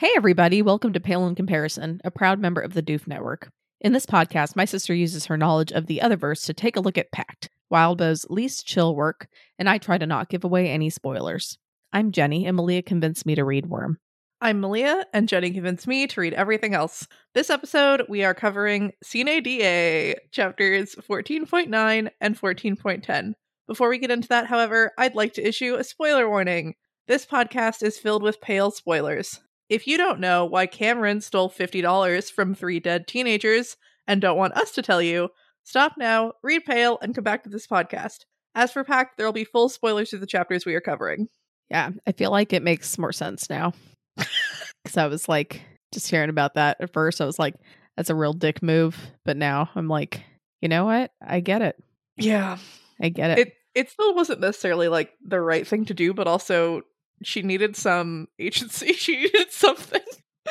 Hey, everybody, welcome to Pale in Comparison, a proud member of the Doof Network. In this podcast, my sister uses her knowledge of the Otherverse to take a look at Pact, Wildbow's least chill work, and I try to not give away any spoilers. I'm Jenny, and Malia convinced me to read Worm. I'm Malia, and Jenny convinced me to read everything else. This episode, we are covering Sine Die, chapters 14.9 and 14.10. Before we get into that, however, I'd like to issue a spoiler warning. This podcast is filled with pale spoilers. If you don't know why Cameron stole $50 from three dead teenagers and don't want us to tell you, stop now, read Pale, and come back to this podcast. As for Pact, there will be full spoilers to the chapters we are covering. Yeah, I feel like it makes more sense now. Because I was like, just hearing about that at first, I was like, that's a real dick move. But now I'm like, you know what? I get it. Yeah. I get it. It it still wasn't necessarily like the right thing to do, but also she needed some agency. She needed something.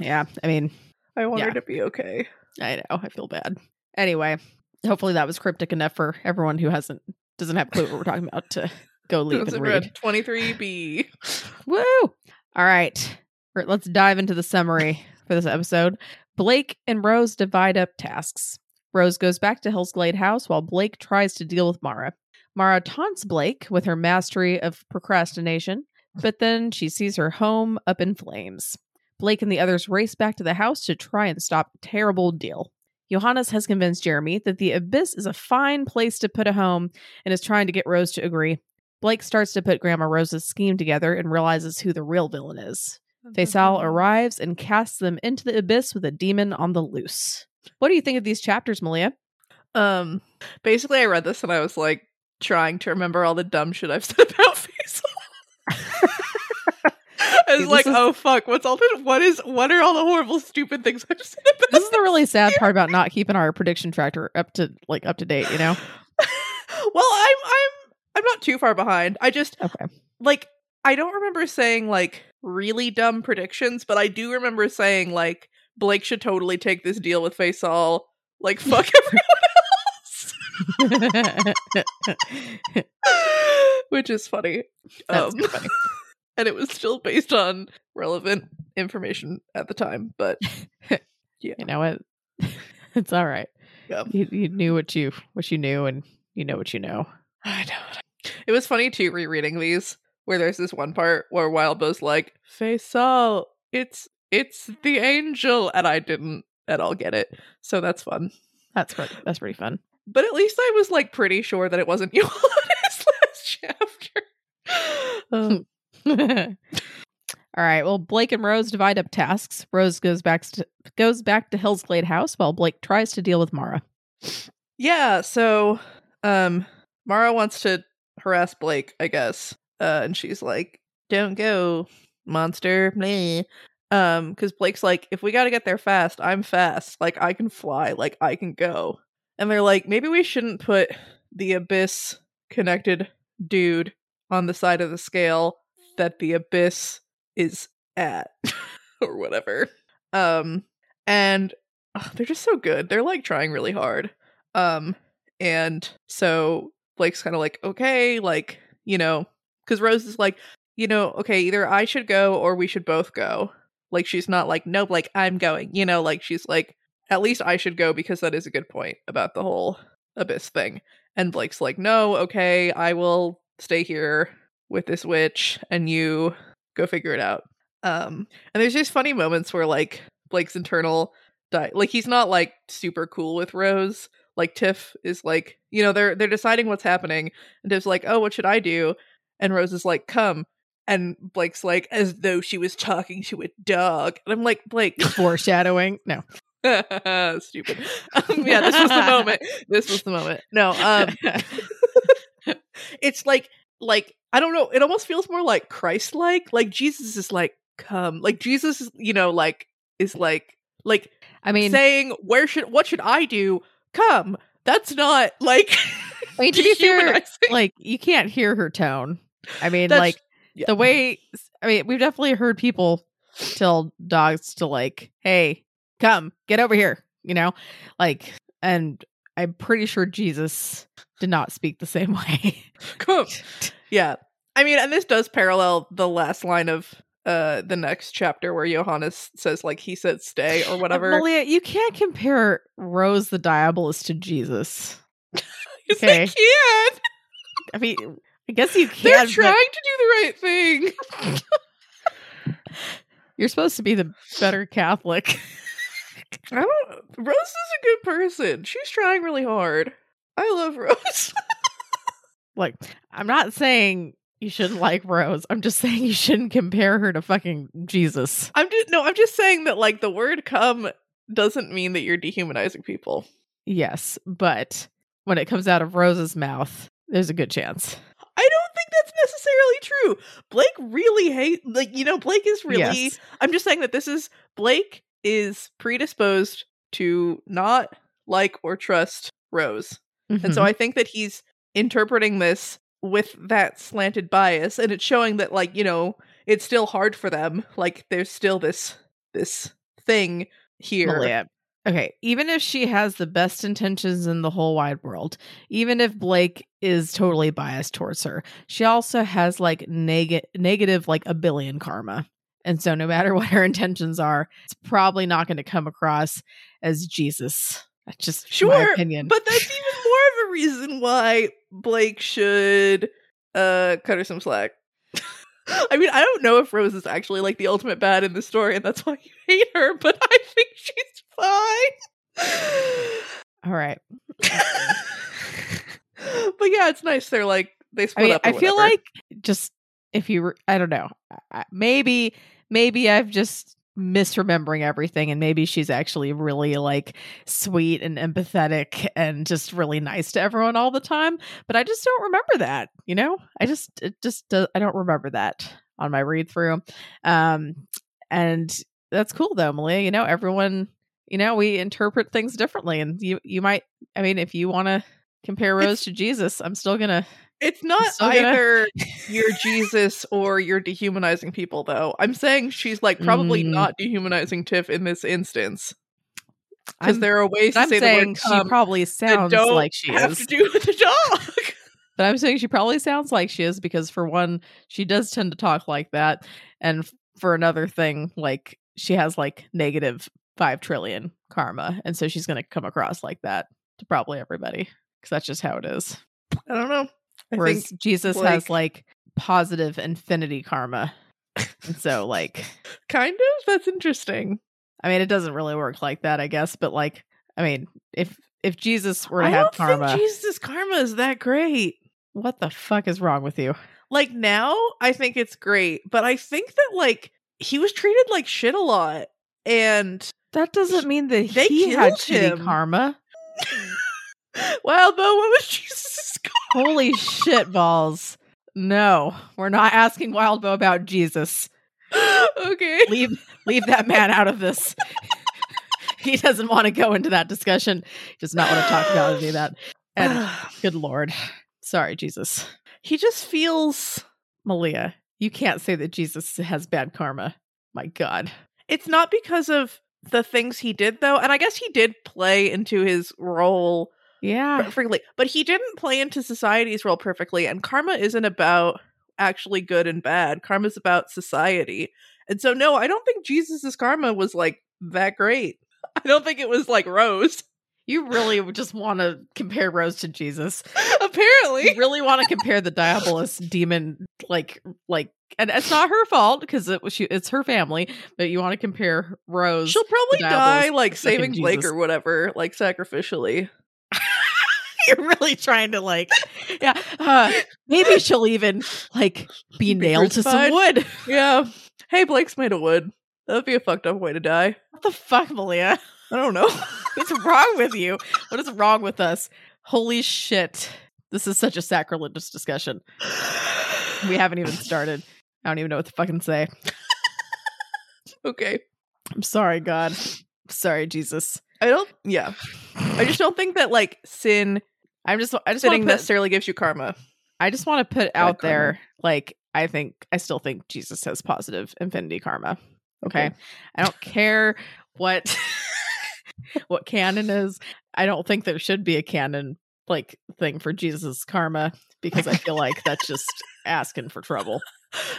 Yeah, I mean, I want Yeah. her to be okay. I know. I feel bad. Anyway, hopefully that was cryptic enough for everyone who hasn't doesn't have a clue what we're talking about to go leave and read. read 23B. Woo! All right. All right, Let's dive into the summary for this episode. Blake and Rose divide up tasks. Rose goes back to Hillsglade House while Blake tries to deal with Mara. Mara taunts Blake with her mastery of procrastination, but then she sees her home up in flames. Blake and the others race back to the house to try and stop a terrible deal. Johannes has convinced Jeremy that the Abyss is a fine place to put a home and is trying to get Rose to agree. Blake starts to put Grandma Rose's scheme together and realizes who the real villain is. Faisal arrives and casts them into the abyss with a demon on the loose. What do you think of these chapters, Malia? Um, basically, I read this and I was like trying to remember all the dumb shit I've said about Faisal. I was like, is- oh fuck, what's all this? What is? What are all the horrible, stupid things I've said about? This is the really sad part about not keeping our prediction tracker up to like up to date, you know? well, I'm I'm I'm not too far behind. I just Okay. like I don't remember saying like really dumb predictions, but I do remember saying like Blake should totally take this deal with Faisal. Like fuck everyone which is funny. That's Um, funny. and it was still based on relevant information at the time, but yeah. You know what? it's all right. yeah, You, you knew what you what you knew and you know what you know. I know. It was funny too rereading these where there's this one part where Wildbow's like, Faisal, it's it's the angel, and I didn't at all get it. So that's fun. That's pretty, that's pretty fun. But at least I was like pretty sure that it wasn't Johannes last chapter. Um, All right. Well, Blake and Rose divide up tasks. Rose goes back to goes back to Hillsglade House while Blake tries to deal with Mara. yeah, so um Mara wants to harass Blake, I guess. Uh and she's like, Don't go, monster. Meh. Um, because Blake's like, if we gotta get there fast, I'm fast. Like I can fly, like I can go. And they're like, maybe we shouldn't put the abyss connected dude on the side of the scale that the abyss is at or whatever. Um and ugh, they're just so good. They're like trying really hard. Um and so Blake's kind of like, okay, like, you know, cuz Rose is like, you know, okay, either I should go or we should both go. Like she's not like, no, like I'm going. You know, like she's like, at least I should go because that is a good point about the whole abyss thing. And Blake's like, no, okay, I will stay here with this witch and you go figure it out. Um, and there's just funny moments where like Blake's internal di- like he's not like super cool with Rose. Like Tiff is like, you know, they're they're deciding what's happening, and Tiff's like, oh, what should I do? And Rose is like, come. And Blake's like, as though she was talking to a dog. And I'm like, Blake, Foreshadowing. No. stupid. Um, yeah, this was the moment. This was the moment. No, um, it's like like I don't know. It almost feels more like Christ-like. Like Jesus is like, come. Like Jesus, is, you know, like is like like I mean, saying, where should what should I do? Come. That's not like. I mean to be fair, like you can't hear her tone. I mean, That's- like yeah. the way I mean, we've definitely heard people tell dogs to like, "Hey, come, get over here," you know? Like and I'm pretty sure Jesus did not speak the same way. Come. Yeah. I mean, and this does parallel the last line of uh the next chapter where Johannes says like he said stay or whatever. Malia, you can't compare Rose the Diabolist to Jesus. Yes, okay. they can. I mean, I guess you can. They're trying but to do the right thing. You're supposed to be the better Catholic. I don't. Rose is a good person. She's trying really hard. I love Rose. Like, I'm not saying you shouldn't like Rose. I'm just saying you shouldn't compare her to fucking Jesus. I'm just no. I'm just saying that like the word "come" doesn't mean that you're dehumanizing people. Yes, but when it comes out of Rose's mouth, there's a good chance. I don't think that's necessarily true. Blake really hate like you know Blake is really. Yes. I'm just saying that this is Blake is predisposed to not like or trust Rose. And so Mhm. I think that he's interpreting this with that slanted bias and it's showing that like, you know, it's still hard for them. Like there's still this this thing here. Malia. Okay, even if she has the best intentions in the whole wide world, even if Blake is totally biased towards her, she also has like neg- negative like a billion karma. And so no matter what her intentions are, it's probably not going to come across as Jesus. That's just my Sure, opinion. But that's even more of a reason why Blake should uh cut her some slack. I mean, I don't know if Rose is actually like the ultimate bad in the story and that's why you hate her, but I think she's fine. All right. but yeah, it's nice. They're like they I split mean, up. I feel like just if you, were, I don't know, maybe, maybe I've just misremembering everything, and maybe she's actually really like sweet and empathetic and just really nice to everyone all the time. But I just don't remember that. You know, I just, it just, does, I don't remember that on my read through. Um, and that's cool though, Malia. You know, everyone, you know, we interpret things differently, and you, you might, I mean, if you want to compare Rose It's- to Jesus, I'm still gonna. It's not gonna- either you're Jesus or you're dehumanizing people. Though I'm saying she's like probably Mm. not dehumanizing Tiff in this instance because there are ways to I'm say the saying word she probably sounds like she have is. to do with the dog. But I'm saying she probably sounds like she is because, for one, she does tend to talk like that. And for another thing, like she has like negative 5 trillion karma. And so she's going to come across like that to probably everybody because that's just how it is. I don't know. I Whereas think Jesus Blake- has like positive infinity karma. and so, like, kind of that's interesting. I mean, it doesn't really work like that, I guess. But, like, I mean, if if Jesus were to I have karma, Jesus' karma is that great. what the fuck is wrong with you? Like now, I think it's great, but I think that like he was treated like shit a lot, and That doesn't mean that he had shitty him. karma. Wildbow, what was? Holy shit balls. No, we're not asking Wildbow about Jesus. okay. Leave leave that man out of this. he doesn't want to go into that discussion. He does not want to talk about any of that. And good lord. Sorry, Jesus. he just feels Malia, you can't say that Jesus has bad karma. My god. it's not because of the things he did though, and I guess he did play into his role Yeah. perfectly, but he didn't play into society's role perfectly. And karma isn't about actually good and bad. Karma's about society. And so, no, I don't think Jesus's karma was like that great. I don't think it was like Rose. You really just want to compare Rose to Jesus. Apparently, You really want to compare the Diabolus demon like like and it's not her fault because it was she it's her family, but you want to compare Rose she'll probably die like saving Blake or whatever, like sacrificially. You're really trying to like, yeah. Uh, maybe she'll even like be Be nailed to some wood. Yeah. Hey, Blake's made of wood. That'd be a fucked up way to die. What the fuck, Malia? I don't know. What's wrong with you? What is wrong with us? Holy shit! This is such a sacrilegious discussion. We haven't even started. I don't even know what to fucking say. okay. I'm sorry, God. sorry, Jesus. I don't. Yeah. I just don't think that like sin I'm just. I just to put. necessarily gives you karma. I just want to put out karma. there, like, I think I still think Jesus has positive infinity karma. Okay. I don't care what what canon is. I don't think there should be a canon like thing for Jesus' karma because I feel like that's just asking for trouble.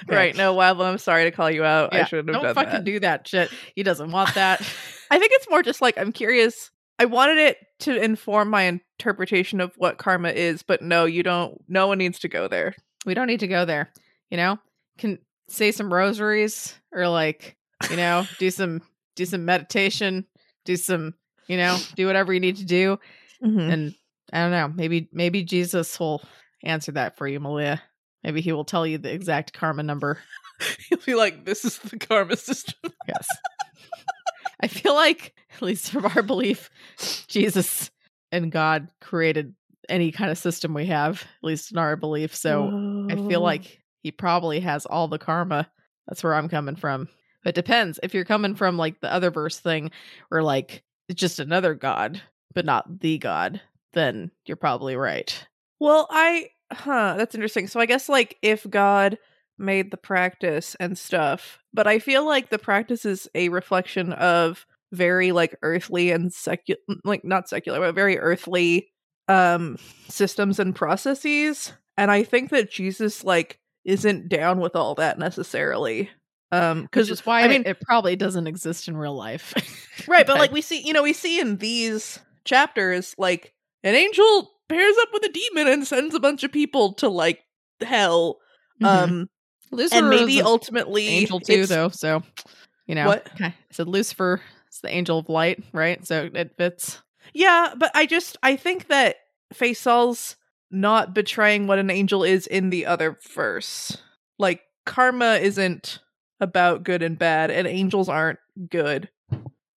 Okay. Right. No, Wildbow, I'm sorry to call you out. I shouldn't have done that. Don't fucking that. do that shit. He doesn't want that. I think it's more just like I'm curious. I wanted it to inform my interpretation of what karma is, but no, you don't. No one needs to go there. we don't need to go there. You know, can say some rosaries or like, you know, do some do some meditation, do some, you know, do whatever you need to do. Mm. And I don't know, maybe maybe Jesus will answer that for you, Malia. Maybe he will tell you the exact karma number. He'll be like, "This is the karma system." Yes. I feel like, at least from our belief, Jesus and God created any kind of system we have, at least in our belief. So I feel Oh. like he probably has all the karma. That's where I'm coming from. But it depends. If you're coming from like the other verse thing where like it's just another god, but not the god, then you're probably right. Well, I huh, that's interesting. So I guess like if God made the practice and stuff, but I feel like the practice is a reflection of very like earthly and secular like not secular, but very earthly um systems and processes. And I think that Jesus like isn't down with all that necessarily. Um because is why I mean- it probably doesn't exist in real life. right but like we see you know we see in these chapters like an angel pairs up with a demon and sends a bunch of people to like hell Mhm. um Lucifer and maybe ultimately angel too, though. So you know, What? okay. I said Lucifer is the angel of light, right? So it fits. yeah but i just i think that Faisal's not betraying what an angel is in the other verse like karma isn't about good and bad and angels aren't good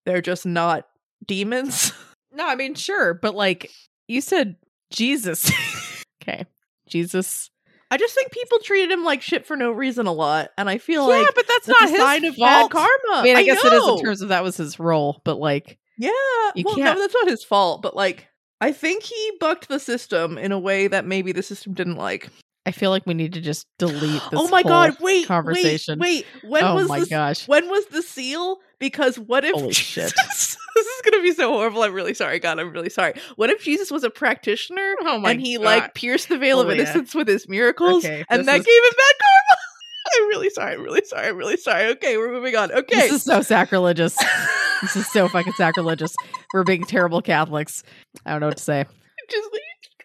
they're just not demons No, I mean sure, but like you said, Jesus. okay, Jesus. I just think people treated him like shit for no reason a lot and i feel yeah, like but that's, that's not his sign of fault. bad karma I mean, I, guess it is in terms of that was his role, but like, Yeah. Well, can't- no, that's not his fault, but like I think he bucked the system in a way that maybe the system didn't like. I feel like we need to just delete oh this. oh my god, wait, conversation. Wait, wait. When oh was my this gosh! when was the seal? Because what if Holy shit. Jesus- this is gonna be so horrible. I'm really sorry, God, I'm really sorry. What if Jesus was a practitioner Oh my and he God. like pierced the veil of oh, Malia. innocence with his miracles Okay, and this that is- gave him bad karma? I'm really sorry, I'm really sorry, I'm really sorry. Okay, we're moving on. Okay. This is so sacrilegious. this is so fucking sacrilegious. We're being terrible Catholics. I don't know what to say. just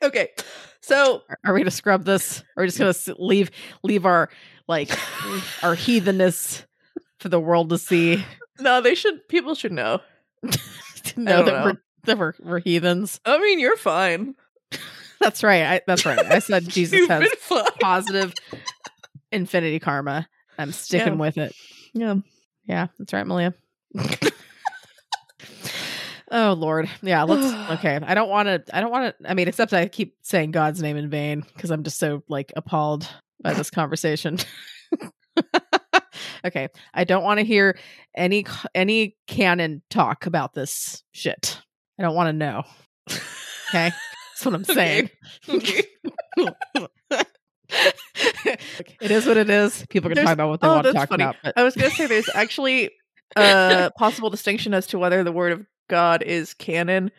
okay. So Are- Are we gonna scrub this? Or are we just gonna leave leave our like our heathenness for the world to see? No, they should people should know. know that know. we're that we're, we're heathens. I mean, you're fine. That's right. I, that's right. I said Jesus has positive infinity karma. I'm sticking Yeah. with it. Yeah. Yeah, that's right, Malia. oh Lord. Yeah, let's okay. I don't want to I don't want to I mean except I keep saying God's name in vain because I'm just so like appalled by this conversation. okay. I don't want to hear any any canon talk about this shit. I don't want to know. Okay? That's what I'm saying. Okay. it is what it is. People can There's- talk about what they oh, want to talk funny. about. But I was gonna say there's actually a possible distinction as to whether the word of God is canon,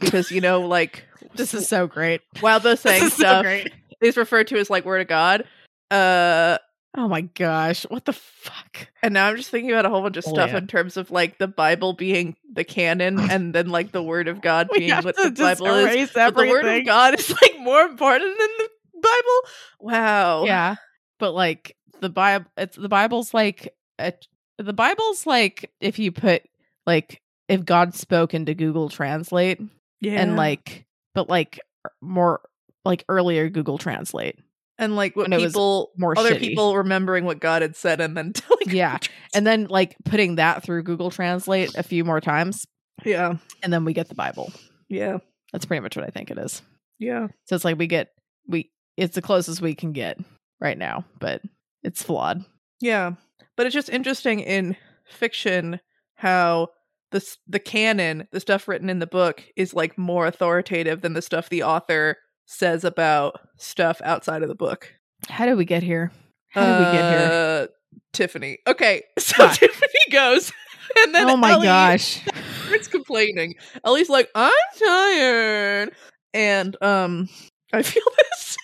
because you know, like this is so great. while the saying so stuff great. is referred to as like word of God. Uh, Oh my gosh. What the fuck? and now I'm just thinking about a whole bunch of Oh, stuff yeah. in terms of like the Bible being the canon, and then like the word of God being what the Bible is. But the word of. God is like more important than the Bible. Wow. Yeah. But like the Bible it's the Bible's like a, the Bible's like if you put like if God spoke into Google Translate Yeah. and like but like er, more like earlier Google Translate. And like what when it was people more other shitty. people remembering what God had said and then telling Yeah. And then like putting that through Google Translate a few more times yeah and then we get the Bible. yeah That's pretty much what I think it is. yeah So it's like we get we it's the closest we can get right now, but it's flawed. yeah but it's just interesting in fiction how the the canon the stuff written in the book is like more authoritative than the stuff the author says about stuff outside of the book How did we get here? How did we get here? Uh, tiffany okay so tiffany goes and then Oh my Ellie gosh. it's complaining ellie's like i'm tired and um i feel this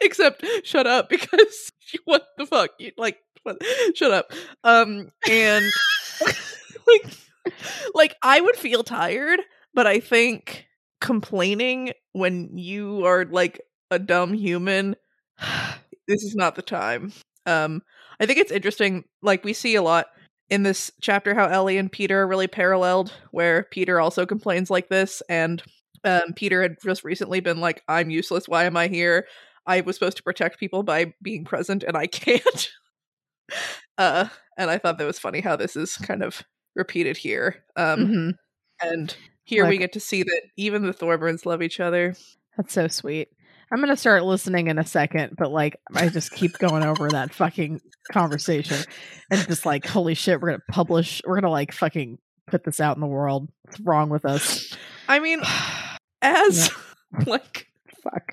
except shut up because what the fuck? You, like, what? shut up. Um, and like, like I would feel tired, but I think complaining when you are like a dumb human, this is not the time. Um, I think it's interesting. Like we see a lot in this chapter how Ellie and Peter are really paralleled, where Peter also complains like this, and um, Peter had just recently been like, "I'm useless. Why am I here? I was supposed to protect people by being present, and I can't." uh, and I thought that was funny how this is kind of repeated here. Um, Mhm. and here we get to see that even the Thorburns love each other. That's so sweet. I'm gonna start listening in a second, but like I just keep going over that fucking conversation and just like, holy shit, we're gonna publish, we're gonna like fucking put this out in the world. What's wrong with us? I mean, as like Fuck.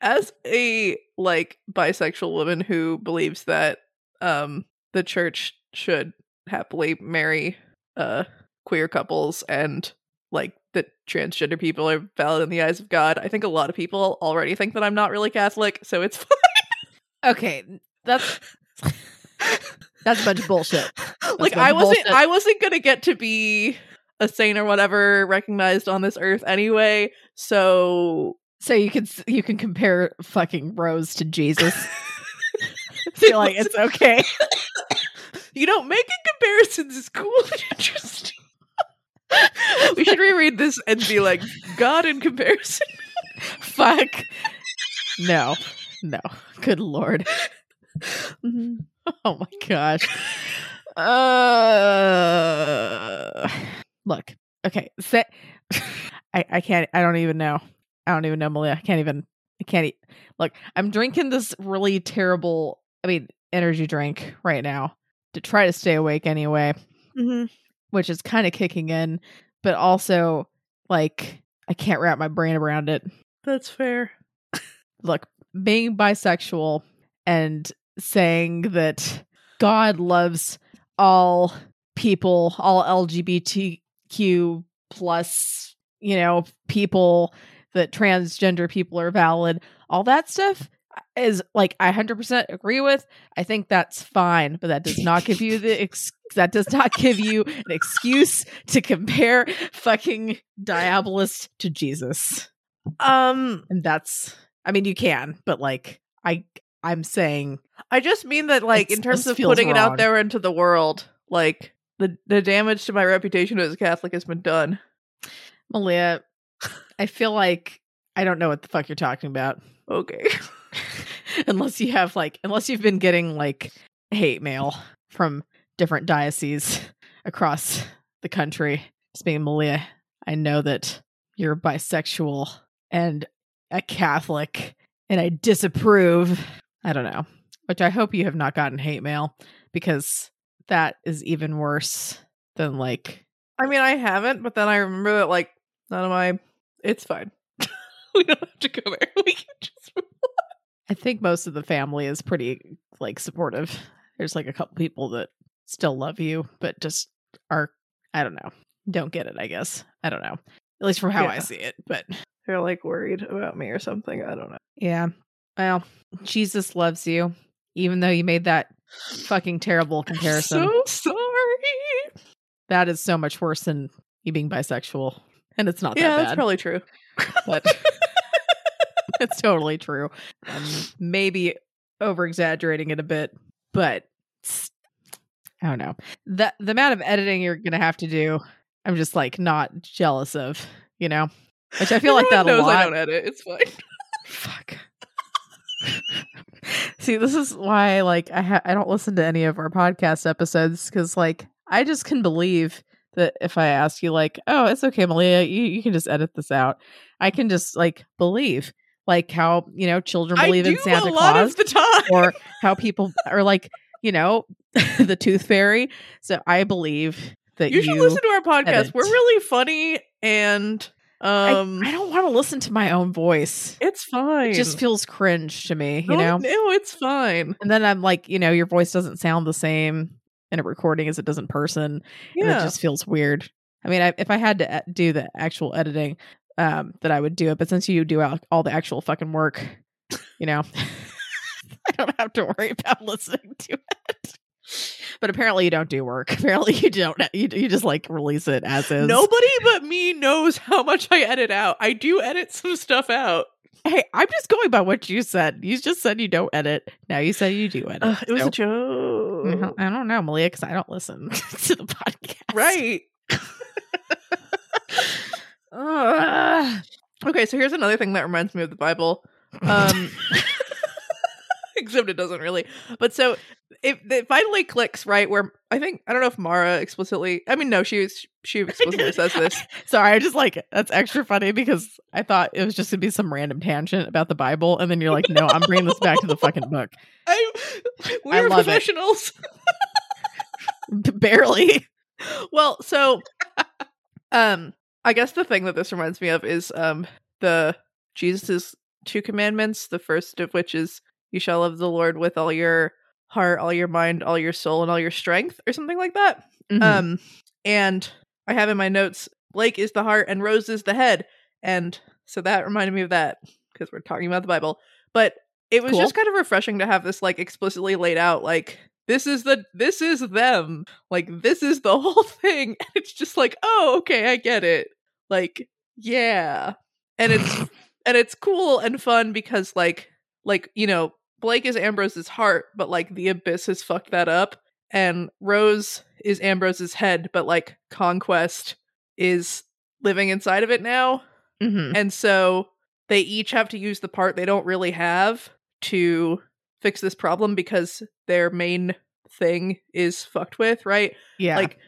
as a like bisexual woman who believes that um the church should happily marry uh queer couples and like that transgender people are valid in the eyes of God. I think a lot of people already think that I'm not really Catholic, so it's fine. Okay, that's that's a bunch of bullshit. like I wasn't bullshit. I wasn't gonna get to be a saint or whatever recognized on this earth anyway. So So you can you can compare fucking Rose to Jesus. Feel like it's okay. you know, making comparisons is cool and interesting. We should reread this and be like, God in comparison. Fuck. No. No. Good lord. Oh my gosh. Uh look. Okay. Say I, I can't I don't even know. I don't even know, Malia. I can't even I can't eat. Look, I'm drinking this really terrible I mean energy drink right now to try to stay awake anyway, Mm-hmm. Which is kind of kicking in, but also like I can't wrap my brain around it. That's fair. look, being bisexual and saying that God loves all people, all LGBTQ plus, you know, people, that transgender people are valid, all that stuff is like I 100% agree with. I think that's fine, but that does not give you the ex- that does not give you an excuse to compare fucking Diabolist to Jesus. Um, And that's I mean you can, but like I I'm saying I just mean that, like, in terms of putting it out there into the world, like the the damage to my reputation as a Catholic has been done. Malia, I feel like I don't know what the fuck you're talking about. Okay. unless you have like unless you've been getting like hate mail from different dioceses across the country. Speaking of Malia, I know that you're bisexual and a Catholic and I disapprove. I don't know. Which I hope you have not gotten hate mail because that is even worse than like I mean, I haven't, but then I remember that, like, none of my. It's fine. we don't have to go there. We can just. I think most of the family is pretty like supportive. There's like a couple people that still love you, but just are I don't know, don't get it. I guess I don't know. At least from how I see it. But They're like worried about me or something. I don't know. yeah, well, Jesus loves you, even though you made that fucking terrible comparison. So sorry. that is so much worse than you being bisexual, and it's not yeah, that that's probably true. but it's totally true. I'm maybe over exaggerating it a bit, but I don't know. The the amount of editing you're gonna have to do, I'm just like not jealous of, you know? Which I feel like that Everyone a knows I don't edit. It's fine. Fuck. See, this is why like I ha- I don't listen to any of our podcast episodes because like I just can believe that if I ask you like, oh, it's okay, Malia, you, you can just edit this out. I can just like believe like how you know children believe I in Santa Claus the time. or how people are like you know the Tooth Fairy. So I believe that you you. should listen to our podcast. edit. We're really funny and I, um I don't want to listen to my own voice. it's fine. It just feels cringe to me, you No, know. No, it's fine. And then I'm like, you know, your voice doesn't sound the same in a recording as it does in person. And Yeah. it just feels weird. I mean, I, if I had to e- do the actual editing, um, that I would do it. But since you do all, the actual fucking work, you know, I don't have to worry about listening to it. But apparently you don't do work. Apparently you don't. You, you just like release it as is. Nobody but me knows how much I edit out. I do edit some stuff out. Hey, I'm just going by what you said. You just said you don't edit. Now you said you do edit. Uh, it was So- a joke. I don't- I don't know, Malia, because I don't listen to the podcast. Right. Ugh. Okay, so here's another thing that reminds me of the Bible. Um except it doesn't really. But so it, it finally clicks, right? Where I think I don't know if Mara explicitly I mean no, she was she explicitly says this. Sorry, I just like it. That's extra funny because I thought it was just gonna be some random tangent about the Bible, and then you're like, no, I'm bringing this back to the fucking book. I we're love professionals. Barely. well, so um I guess the thing that this reminds me of is um the Jesus's two commandments, the first of which is you shall love the Lord with all your heart, all your mind, all your soul, and all your strength, or something like that. Mhm. Um and I have in my notes Blake is the heart and Rose is the head. And so that reminded me of that because we're talking about the Bible. But it was Cool. just kind of refreshing to have this like explicitly laid out like this is the this is them. Like this is the whole thing. And it's just like, "Oh, okay, I get it." Like, yeah. And it's and it's cool and fun because like like, you know, Blake is Ambrose's heart, but like the abyss has fucked that up and Rose is Ambrose's head, but like Conquest is living inside of it now. Mhm. And so they each have to use the part they don't really have to fix this problem because their main thing is fucked with, right? yeah. Like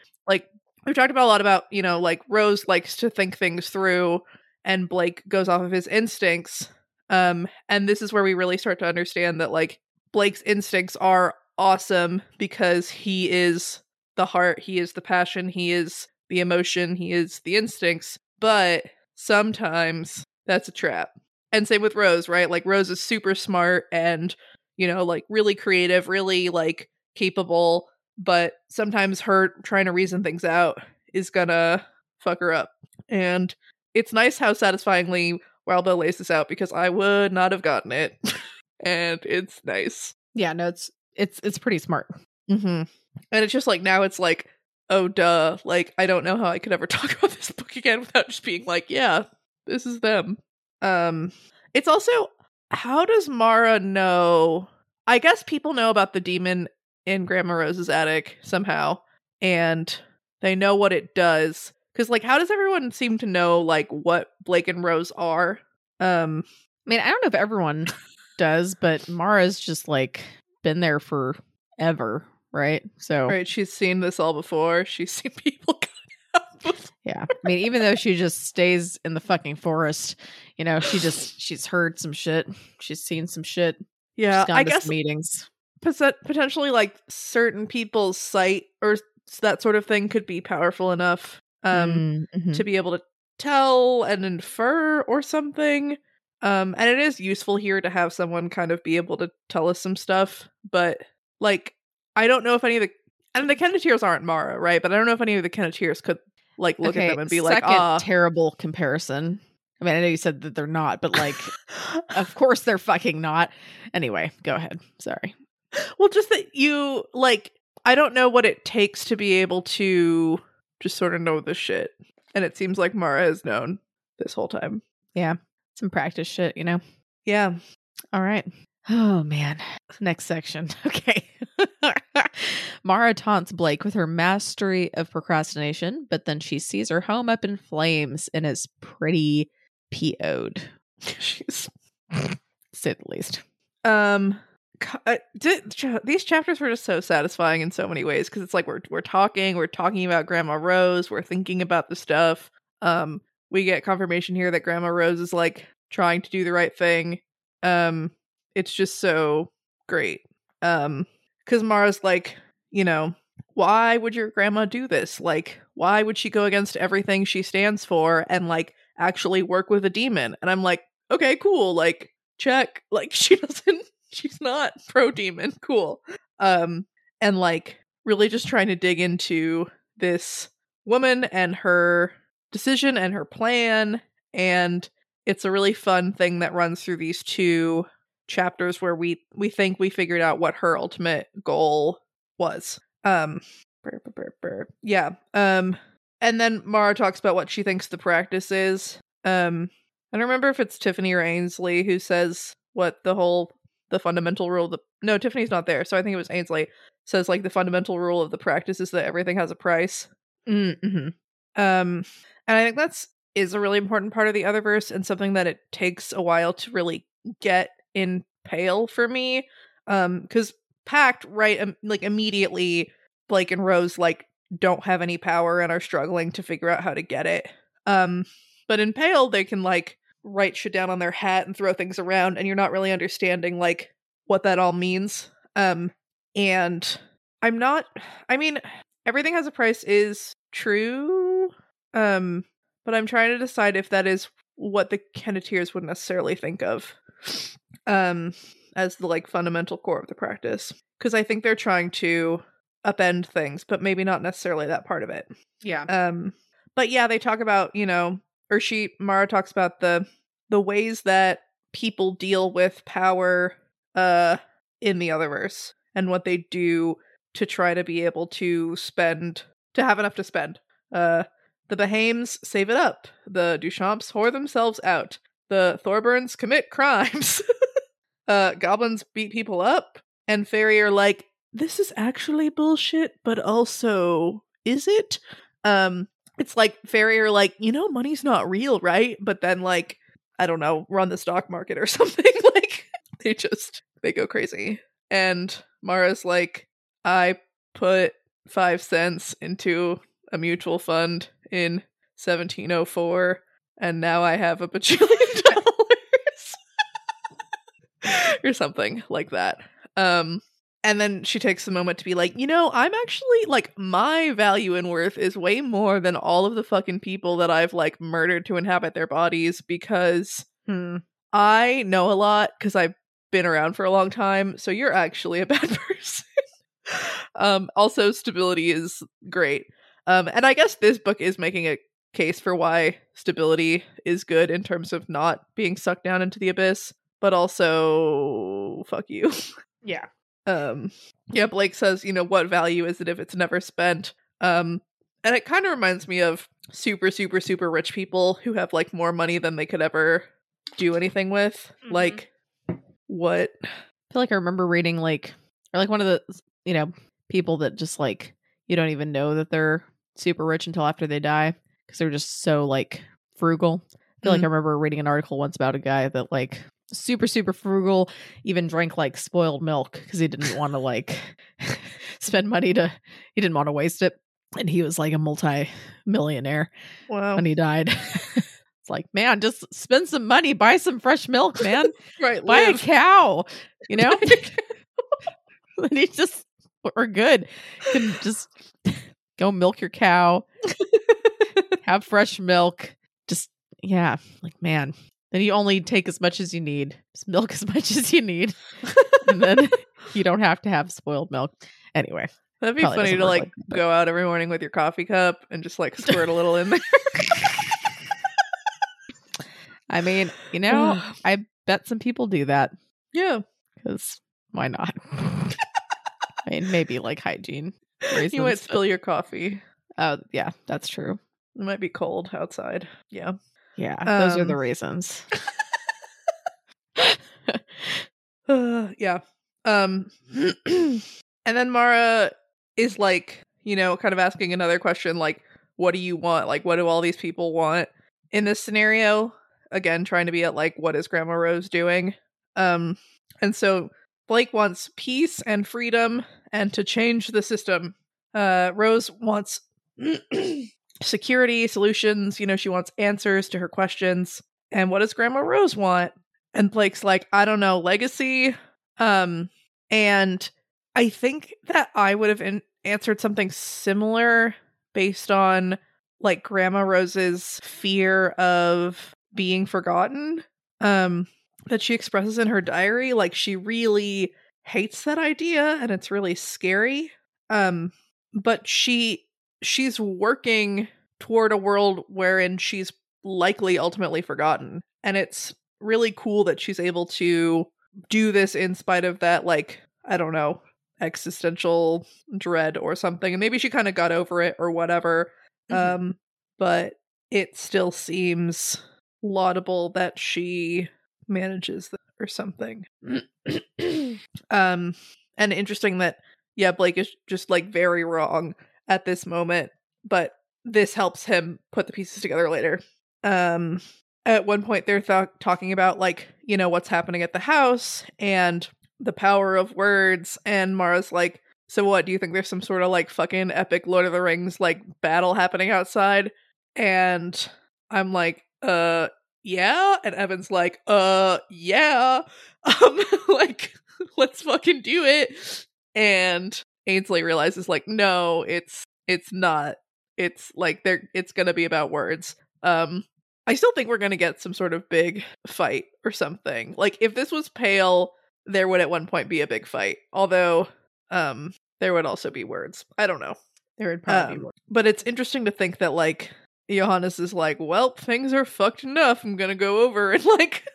we've talked about a lot about, you know, like Rose likes to think things through and Blake goes off of his instincts. Um and this is where we really start to understand that like Blake's instincts are awesome because he is the heart, he is the passion, he is the emotion, he is the instincts, but sometimes that's a trap. And same with Rose, right? Like Rose is super smart and you know, like really creative, really like capable, but sometimes her trying to reason things out is gonna fuck her up. And it's nice how satisfyingly Wildbow lays this out because I would not have gotten it. and it's nice. yeah, no, it's it's it's pretty smart. Mm-hmm. And it's just like now it's like, oh duh. Like I don't know how I could ever talk about this book again without just being like, yeah, this is them. Um it's also how does Mara know I guess people know about the demon in Grandma Rose's attic somehow, and they know what it does. Cause like how does everyone seem to know like what Blake and Rose are? Um I mean, I don't know if everyone does, but Mara's just like been there forever, right? So right, she's seen this all before. She's seen people cut out before. yeah. I mean, even though she just stays in the fucking forest, you know, she just she's heard some shit. She's seen some shit. Yeah, I guess meetings. Potentially like certain people's sight or that sort of thing could be powerful enough um Mm, mhm. to be able to tell and infer or something um and it is useful here to have someone kind of be able to tell us some stuff but like i don't know if any of the and the Kenneteers aren't Mara, right? But I don't know if any of the Kenneteers could like look Okay, at them and be like, ah, terrible comparison. I mean, I know you said that they're not, but like, of course they're fucking not. Anyway, go ahead. Sorry. Well, just that you like, I don't know what it takes to be able to just sort of know this shit, and it seems like Mara has known this whole time. Yeah. Some practice shit, you know. Yeah, All right. Oh man. Next section. Okay. Mara taunts Blake with her mastery of procrastination, but then she sees her home up in flames and is pretty PO'd, she's say the least. um. Uh, di- These chapters were just so satisfying in so many ways because it's like we're we're talking, we're talking about Grandma Rose, we're thinking about the stuff. Um, we get confirmation here that Grandma Rose is like trying to do the right thing. Um, it's just so great. Um, because Mara's like, you know, why would your grandma do this? Like, why would she go against everything she stands for and like actually work with a demon? And I'm like, okay, cool. Like, check. Like, she doesn't. She's not pro demon. Cool. Um, and like really just trying to dig into this woman and her decision and her plan and it's a really fun thing that runs through these two chapters where we we think we figured out what her ultimate goal was. Um brr, brr, brr. yeah. Um and then Mara talks about what she thinks the practice is. Um I don't remember if it's Tiffany or Ainsley who says what the whole the fundamental rule of the no Tiffany's not there so I think it was Ainsley says like the fundamental rule of the practice is that everything has a price. Mm-hmm. Um, and I think that's is a really important part of the other verse and something that it takes a while to really get in Pale for me. Um, because Pact right um, like immediately Blake and Rose like don't have any power and are struggling to figure out how to get it. Um, but in Pale they can like write shit down on their hat and throw things around, and you're not really understanding like what that all means. Um, and I'm not. I mean, everything has a price is true. Um, but I'm trying to decide if that is what the Kenneteers would necessarily think of um as the like fundamental core of the practice because I think they're trying to upend things but maybe not necessarily that part of it. Yeah. Um but yeah, they talk about, you know, or she Mara talks about the the ways that people deal with power uh in the other verse and what they do to try to be able to spend to have enough to spend. Uh the Behaims save it up. The Duchamps whore themselves out. The Thorburns commit crimes. uh goblins beat people up and Fairy are like this is actually bullshit, but also is it? Um it's like are like, you know, money's not real, right? But then like, I don't know, run the stock market or something. like they just they go crazy. And Mara's like, I put five cents into a mutual fund in 1704, and now I have a bajillion dollars. or something like that. Um, and then she takes a moment to be like, you know, I'm actually like my value and worth is way more than all of the fucking people that I've like murdered to inhabit their bodies because Hmm. I know a lot because I've been around for a long time. So you're actually a bad person. um, also, stability is great. Um, and I guess this book is making a case for why stability is good in terms of not being sucked down into the abyss, but also fuck you. Yeah. Um, yeah, Blake says, you know, what value is it if it's never spent? Um, and it kind of reminds me of super, super, super rich people who have like more money than they could ever do anything with. Mhm. Like, what? I feel like I remember reading like or like one of the you know people that just like you don't even know that they're super rich until after they die because they're just so like frugal. I feel like I remember reading an article once about a guy that like super super frugal even drank like spoiled milk because he didn't want to like spend money to he didn't want to waste it and he was like a multi millionaire Wow. when he died it's like man just spend some money buy some fresh milk man right. buy a cow, you know? and he just we're good. Can just go milk your cow, have fresh milk. Just yeah, like man. Then you only take as much as you need. Just milk as much as you need. and then you don't have to have spoiled milk. Anyway, That'd be funny to like like that, but- go out every morning with your coffee cup and just like squirt a little in there. I mean, you know, I bet some people do that yeah. because why not? I mean, maybe like hygiene. Reasons, You might but- spill your coffee. Oh, yeah, that's true. It might be cold outside. Yeah. Yeah, those are the Um, reasons. Uh, yeah. Um and then Mara is like, you know, kind of asking another question like what do you want? Like what do all these people want in this scenario? Again, trying to be at like what is Grandma Rose doing? Um and so Blake wants peace and freedom and to change the system. Uh Rose wants security, solutions, you know, she wants answers to her questions. And what does Grandma Rose want? And Blake's like, I don't know, legacy. Um, and I think that I would have in- answered something similar based on like Grandma Rose's fear of being forgotten. Um, that she expresses in her diary. Like she really hates that idea and it's really scary. Um, but she she's working toward a world wherein she's likely ultimately forgotten. And it's really cool that she's able to do this in spite of that like I don't know existential dread or something and maybe she kind of got over it or whatever Mhm. um but it still seems laudable that she manages that or something um and interesting that yeah blake is just like very wrong at this moment but this helps him put the pieces together later. Um at one point they're th- talking about like you know what's happening at the house and the power of words and mara's like so what? Do you think there's some sort of like fucking epic lord of the rings like battle happening outside? And i'm like uh yeah. And evan's like uh yeah. Um like let's fucking do it. And ainsley realizes like no it's it's not it's like they're it's gonna be about words um i still think we're gonna get some sort of big fight or something like if this was pale there would at one point be a big fight although um there would also be words i don't know there would probably Um, be more. but it's interesting to think that like Johannes is like, well, things are fucked enough. I'm gonna go over and like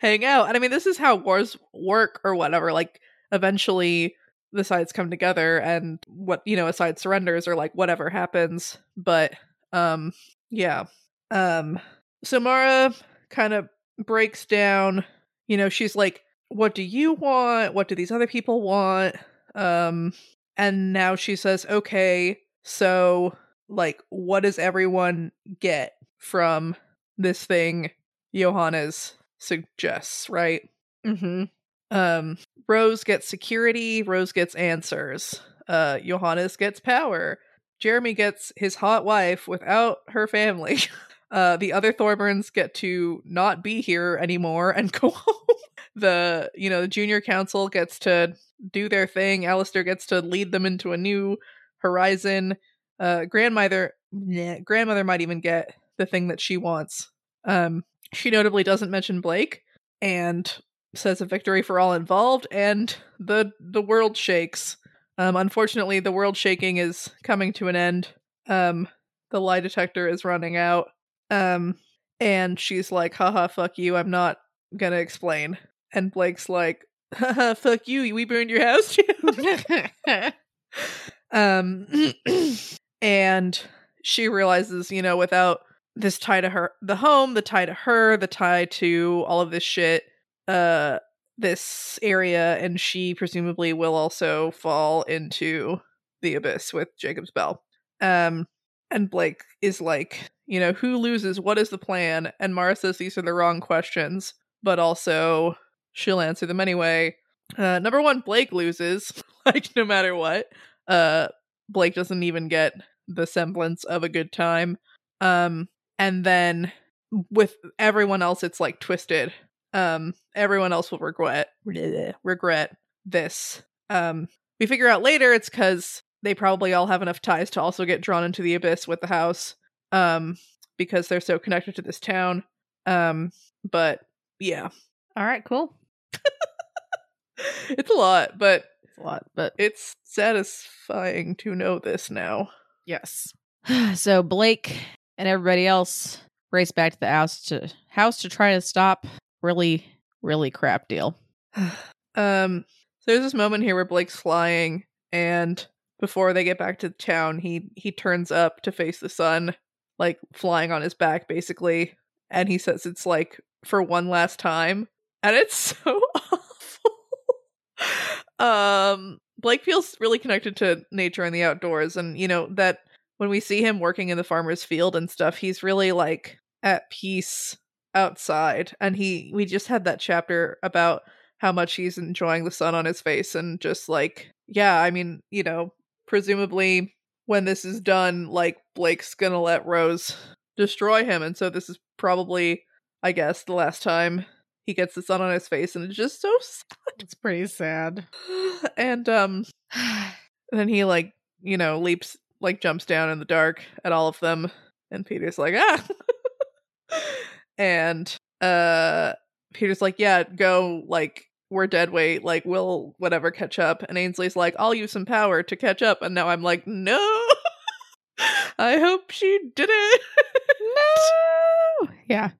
hang out. And I mean, this is how wars work or whatever. Like, eventually the sides come together, and what you know, a side surrenders or like whatever happens. But um, yeah. Um, so Mara kind of breaks down. You know, she's like, "What do you want? What do these other people want?" Um, and now she says, "Okay, so." like what does everyone get from this thing johannes suggests right Mm-hmm. Um rose gets security rose gets answers. Uh johannes gets power. Jeremy gets his hot wife without her family. Uh the other thorburns get to not be here anymore and go home. The you know the junior council gets to do their thing. Alister gets to lead them into a new horizon. Uh grandmother grandmother might even get the thing that she wants. Um she notably doesn't mention blake and says a victory for all involved and the the world shakes. Um unfortunately the world shaking is coming to an end. Um the lie detector is running out. Um and she's like haha fuck you i'm not gonna explain. And blake's like haha fuck you we burned your house down um and she realizes you know without this tie to her the home the tie to her the tie to all of this shit uh this area and she presumably will also fall into the abyss with jacob's bell. Um and blake is like you know who loses? What is the plan? And mara says these are the wrong questions but also she'll answer them anyway. Uh number one blake loses like no matter what. Uh blake doesn't even get the semblance of a good time. Um and then with everyone else it's like twisted um everyone else will regret regret this. Um we figure out later it's because they probably all have enough ties to also get drawn into the abyss with the house um because they're so connected to this town. Um but yeah. All right, cool. it's a lot but It's a lot, but it's satisfying to know this now. Yes. so Blake and everybody else race back to the house to house to try to stop really really crap deal. um there's this moment here where Blake's flying and before they get back to town he he turns up to face the sun like flying on his back basically and he says it's like for one last time and it's so awful um Blake feels really connected to nature and the outdoors and you know that when we see him working in the farmer's field and stuff he's really like at peace outside and he we just had that chapter about how much he's enjoying the sun on his face and just like yeah i mean you know presumably when this is done like blake's gonna let rose destroy him and so this is probably i guess the last time he gets the sun on his face and it's just so sad. It's pretty sad. sad and um then he like you know leaps like jumps down in the dark at all of them and peter's like ah and uh peter's like yeah go like we're dead weight like we'll whatever catch up and ainsley's like i'll use some power to catch up and now i'm like no i hope she did it no. Yeah.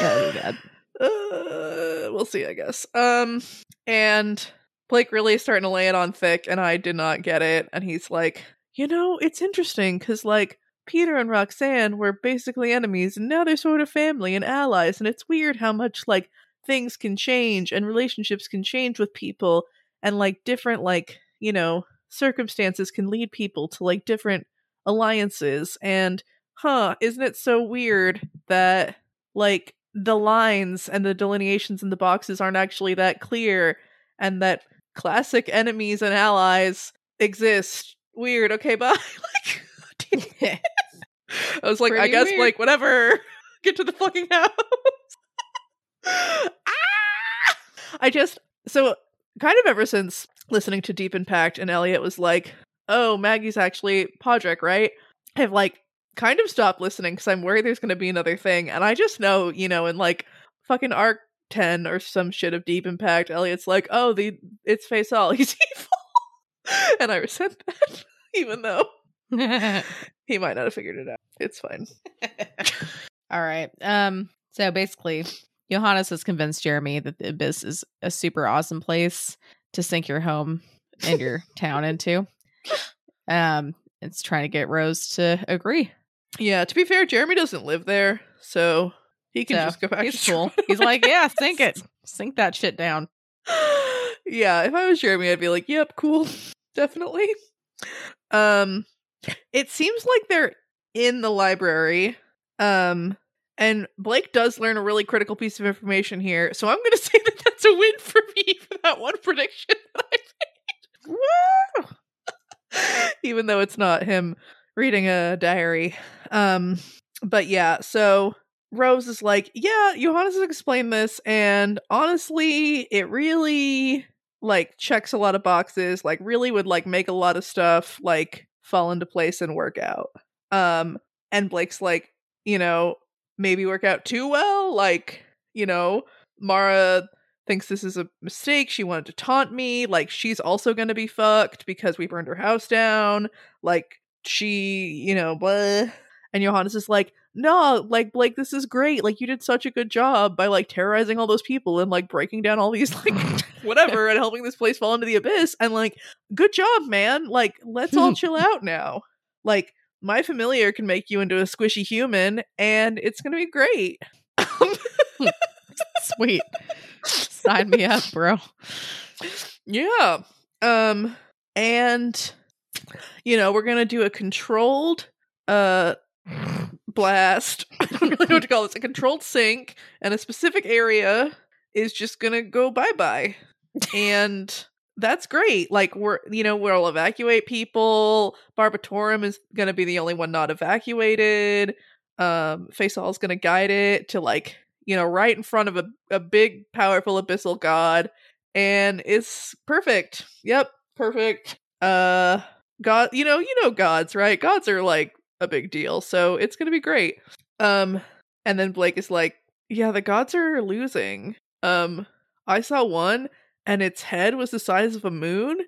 Yeah, bad. uh, we'll see, I guess. Um, and Blake really is starting to lay it on thick, and I did not get it. And he's like, you know, it's interesting because like Peter and Roxanne were basically enemies, and now they're sort of family and allies. And it's weird how much like things can change and relationships can change with people, and like different like you know circumstances can lead people to like different alliances. And huh, isn't it so weird that like the lines and the delineations in the boxes aren't actually that clear, and that classic enemies and allies exist. Weird. Okay, bye. like, I was like, I guess, weird. like, whatever. Get to the fucking house. ah! I just so kind of ever since listening to Deep Impact and Elliot was like, "Oh, Maggie's actually Podrick, right?" I've like kind of stopped listening because I'm worried there's going to be another thing, and I just know, you know, in like fucking arc ten or some shit of Deep Impact, Elliot's like, "Oh, the it's face all, he's evil," and I resent that, even though he might not have figured it out. It's fine. All right. Um. So basically, Johannes has convinced Jeremy that the abyss is a super awesome place to sink your home and your town into. Um. It's trying to get Rose to agree. Yeah, to be fair, Jeremy doesn't live there, so he can So, just go back. He's cool. Toronto. He's like, yeah, sink it, sink that shit down. yeah, if I was Jeremy, I'd be like, "Yep, cool, definitely." Um, it seems like they're in the library. Um, and Blake does learn a really critical piece of information here, so I'm going to say that that's a win for me for that one prediction that I made. Woo! Even though it's not him reading a diary. Um, but yeah, so Rose is like, yeah, Johannes has explained this, and honestly, it really like checks a lot of boxes, like really would like make a lot of stuff like fall into place and work out. Um, and Blake's like, you know, maybe work out too well. Like, you know, Mara thinks this is a mistake. She wanted to taunt me. Like, she's also gonna be fucked because we burned her house down. Like, she, you know, blah. And Johannes is like, no, like Blake, this is great. Like you did such a good job by like terrorizing all those people and like breaking down all these like whatever and helping this place fall into the abyss. And like, good job, man. Like, let's all chill out now. Like, my familiar can make you into a squishy human, and it's gonna be great. Sweet. Sign me up, bro. yeah. Um, and you know, we're gonna do a controlled uh blast. I don't really know what to call this. A controlled sink, and a specific area is just gonna go bye bye. and that's great. Like we're you know, we'll evacuate people. Barbatorem is gonna be the only one not evacuated. Um Faysal is gonna guide it to like, you know, right in front of a, a big, powerful abyssal god. And it's perfect. Yep, perfect. Uh God you know, you know gods, right? Gods are like a big deal. So it's gonna be great. Um and then Blake is like, Yeah, the gods are losing. Um I saw one and its head was the size of a moon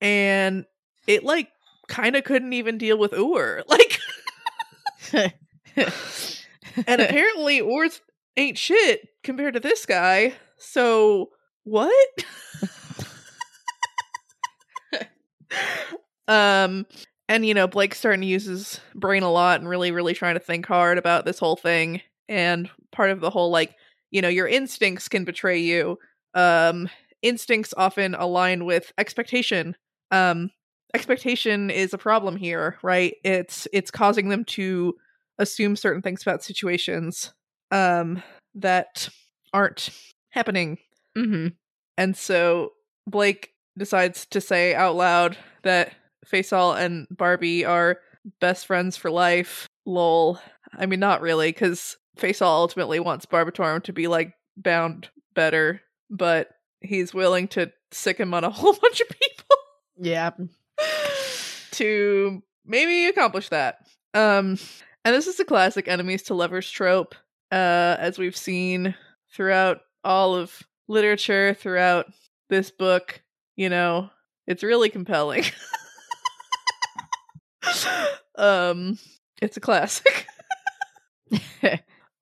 and it like kind of couldn't even deal with Ur. Like and apparently Ur's ain't shit compared to this guy. So what? um and you know Blake's starting to use his brain a lot and really really trying to think hard about this whole thing and part of the whole like you know your instincts can betray you um instincts often align with expectation. Um expectation is a problem here right? It's it's causing them to assume certain things about situations um that aren't happening. Mm-hmm. and so blake decides to say out loud that faysal and barbie are best friends for life. Lol. I mean not really because faysal ultimately wants barbatorem to be like bound better but he's willing to sick him on a whole bunch of people Yeah. to maybe accomplish that. Um and this is a classic enemies to lovers trope uh as we've seen throughout all of literature throughout this book, you know, it's really compelling. um it's a classic.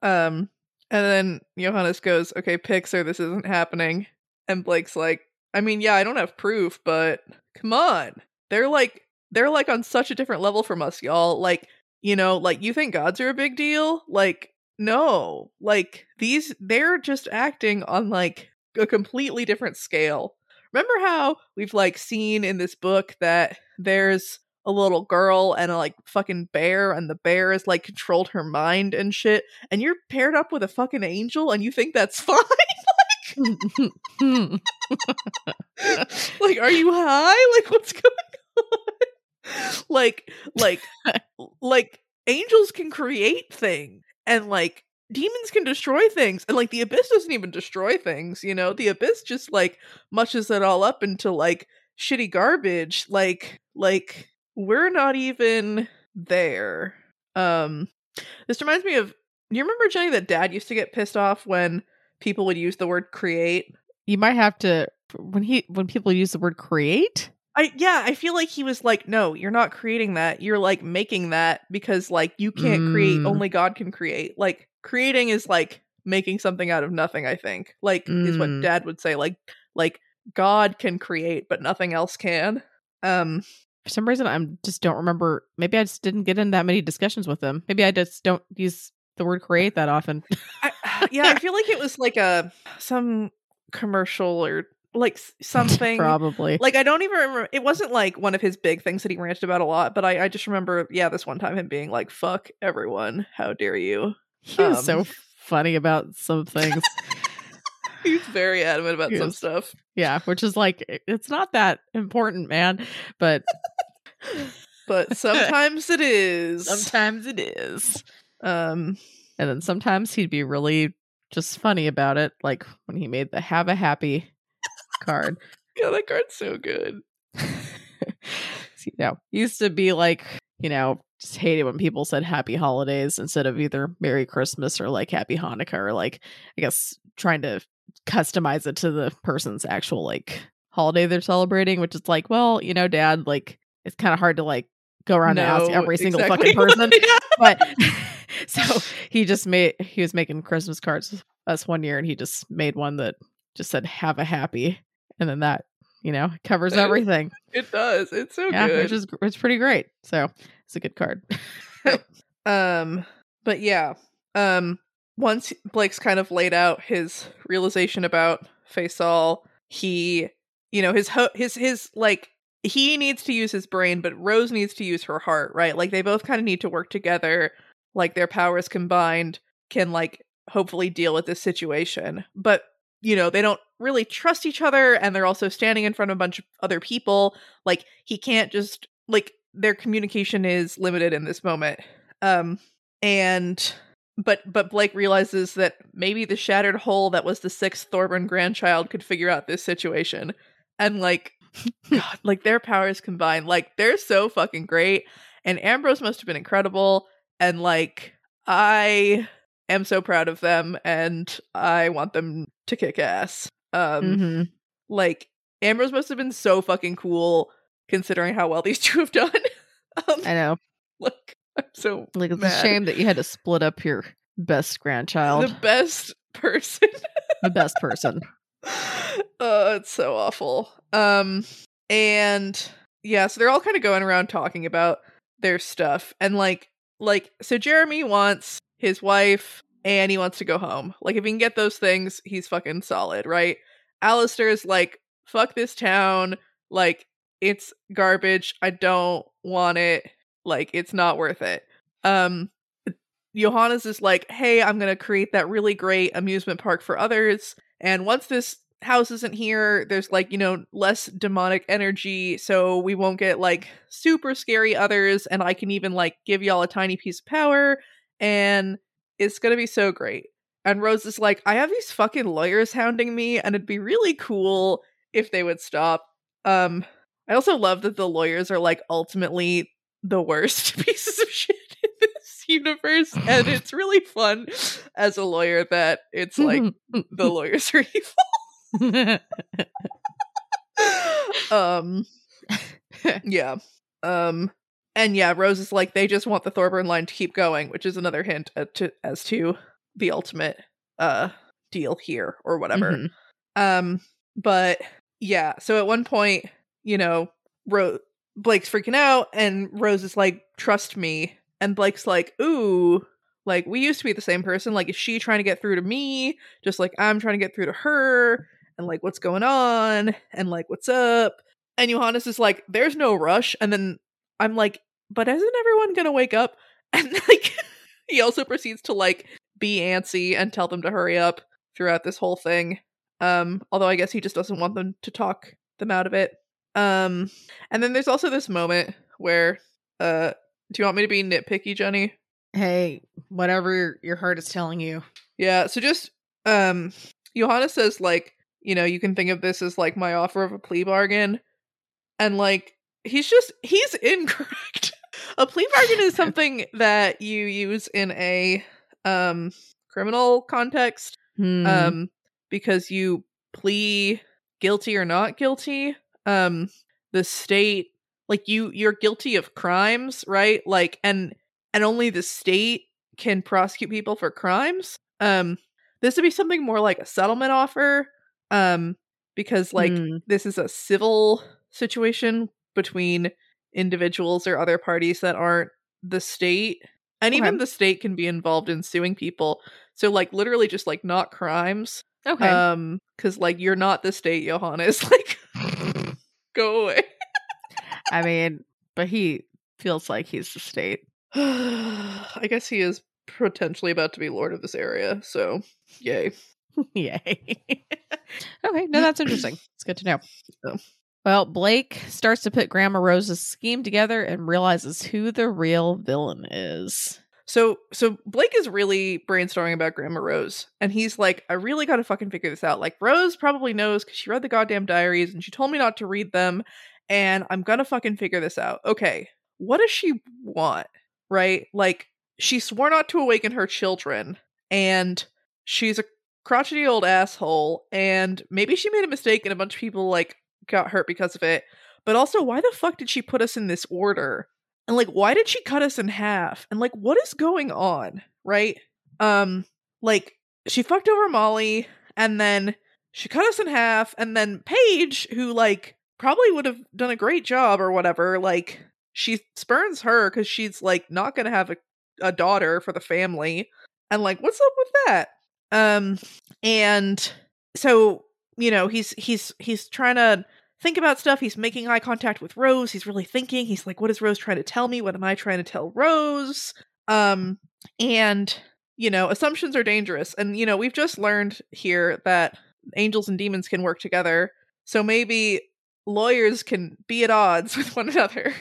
um And then Johannes goes, Okay, Pixar, this isn't happening. And Blake's like, I mean, yeah, I don't have proof, but come on. They're like they're like on such a different level from us, y'all. Like, you know, like you think gods are a big deal? Like, no. Like these they're just acting on like a completely different scale. Remember how we've like seen in this book that there's a little girl and a like fucking bear and the bear has like controlled her mind and shit and you're paired up with a fucking angel and you think that's fine like are you high? Like what's going on? Like like like angels can create things and like demons can destroy things and like the abyss doesn't even destroy things you know? The abyss just like mushes it all up into like shitty garbage. Like like we're not even there. Um this reminds me of you remember jenny that dad used to get pissed off when people would use the word create You might have to when he when people use the word create. I yeah, I feel like he was like, no, you're not creating that. You're like making that because like you can't create. Mm. Only God can create. Like creating is like making something out of nothing. I think like is what Mm. Dad would say. Like like God can create, but nothing else can. Um, For some reason, I'm just don't remember. Maybe I just didn't get in that many discussions with him. Maybe I just don't use the word create that often. I, yeah, I feel like it was like a some commercial or like something. Probably. Like I don't even remember. It wasn't like one of his big things that he ranted about a lot, but I, I just remember, yeah, this one time him being like, "Fuck everyone, how dare you." he was so um, funny about some things. He's very adamant about some stuff. yeah, which is like it's not that important, man. But But sometimes it is. sometimes it is. Um And then sometimes he'd be really just funny about it, like when he made the "Have a Happy" card. God, that card's so good. you know, used to be like, you know, just hated when people said happy holidays instead of either Merry Christmas or like Happy Hanukkah or like, I guess, trying to customize it to the person's actual like holiday they're celebrating, which is like, well, you know, dad, like, it's kind of hard to like go around and ask every single exactly. fucking person. But so he just made, he was making Christmas cards with us one year and he just made one that just said, have a happy. And then that, you know, covers everything It does. It's so yeah, good. which is it's pretty great. So it's a good card. Um, but yeah. Um, once Blake's kind of laid out his realization about Faysal, he, you know, his ho- his his like he needs to use his brain, but Rose needs to use her heart, right? Like they both kind of need to work together. Like their powers combined can like hopefully deal with this situation, but you know they don't really trust each other, and they're also standing in front of a bunch of other people. Like he can't just like their communication is limited in this moment um and but but blake realizes that maybe the shattered hole that was the sixth thorburn grandchild could figure out this situation and like god like their powers combined like they're so fucking great and ambrose must have been incredible and like i am so proud of them and i want them to kick ass um Mhm. like ambrose must have been so fucking cool considering how well these two have done um, I know. like i'm so Like it's mad. a shame that you had to split up your best grandchild, the best person the best person. oh it's so awful um and yeah so they're all kind of going around talking about their stuff and like like so jeremy wants his wife and he wants to go home. Like if he can get those things he's fucking solid right? Alister's like fuck this town. Like it's garbage. I don't want it. Like it's not worth it. Um Johannes is like, hey, I'm to create that really great amusement park for others. And once this house isn't here, there's like, you know, less demonic energy. So we won't get like super scary others. And I can even like give y'all a tiny piece of power. And it's going to be so great. And Rose is like, I have these fucking lawyers hounding me. And it'd be really cool if they would stop. Um, I also love that the lawyers are like ultimately the worst pieces of shit in this universe. And it's really fun as a lawyer that it's like the lawyers are evil. um yeah. Um and yeah, Rose is like they just want the Thorburn line to keep going, which is another hint at to, as to the ultimate uh deal here or whatever. Mhm. Um, but yeah, so at one point, you know, Ro- Blake's freaking out, and Rose is like, "Trust me," and Blake's like, "Ooh." Like we used to be the same person. Like, is she trying to get through to me? Just like I'm trying to get through to her, and like what's going on, and like what's up? And Johannes is like, "There's no rush." And then I'm like, "But isn't everyone gonna wake up?" And like, he also proceeds to like be antsy and tell them to hurry up throughout this whole thing. Um, although I guess he just doesn't want them to talk them out of it. Um, and then there's also this moment where, uh, do you want me to be nitpicky, Jenny? Hey, whatever your, your heart is telling you. Yeah. So just, um, Johannes says like, you know, you can think of this as like my offer of a plea bargain, and like he's just he's incorrect. a plea bargain is something that you use in a um criminal context Hmm. um because you plea guilty or not guilty um the state like you you're guilty of crimes right like and and only the state can prosecute people for crimes um this would be something more like a settlement offer um because like Hmm. this is a civil situation between individuals or other parties that aren't the state and even the state can be involved in suing people so like literally just like not crimes okay. um cuz like you're not the state johannes like go away I mean, but he feels like he's the state. i guess he is potentially about to be lord of this area so yay Yay. okay, no, that's interesting. It's good to know. Oh. Well, Blake starts to put Grandma Rose's scheme together and realizes who the real villain is. So so Blake is really brainstorming about Grandma Rose, and he's like, I really gotta fucking figure this out. Like Rose probably knows because she read the goddamn diaries and she told me not to read them, and I'm gonna fucking figure this out. Okay, what does she want? Right? Like she swore not to awaken her children, and she's a crotchety old asshole, and maybe she made a mistake and a bunch of people like got hurt because of it. But also, why the fuck did she put us in this order? And like why did she cut us in half? And like what is going on? Right? Um like she fucked over Molly and then she cut us in half and then Paige who like probably would have done a great job or whatever like she spurns her cuz she's like not to have a, a daughter for the family and like what's up with that? Um and so you know he's he's he's trying to think about stuff. He's making eye contact with Rose. He's really thinking. He's like, what is Rose trying to tell me? What am I trying to tell Rose? Um, and you know, assumptions are dangerous. And you know, we've just learned here that angels and demons can work together. So maybe lawyers can be at odds with one another.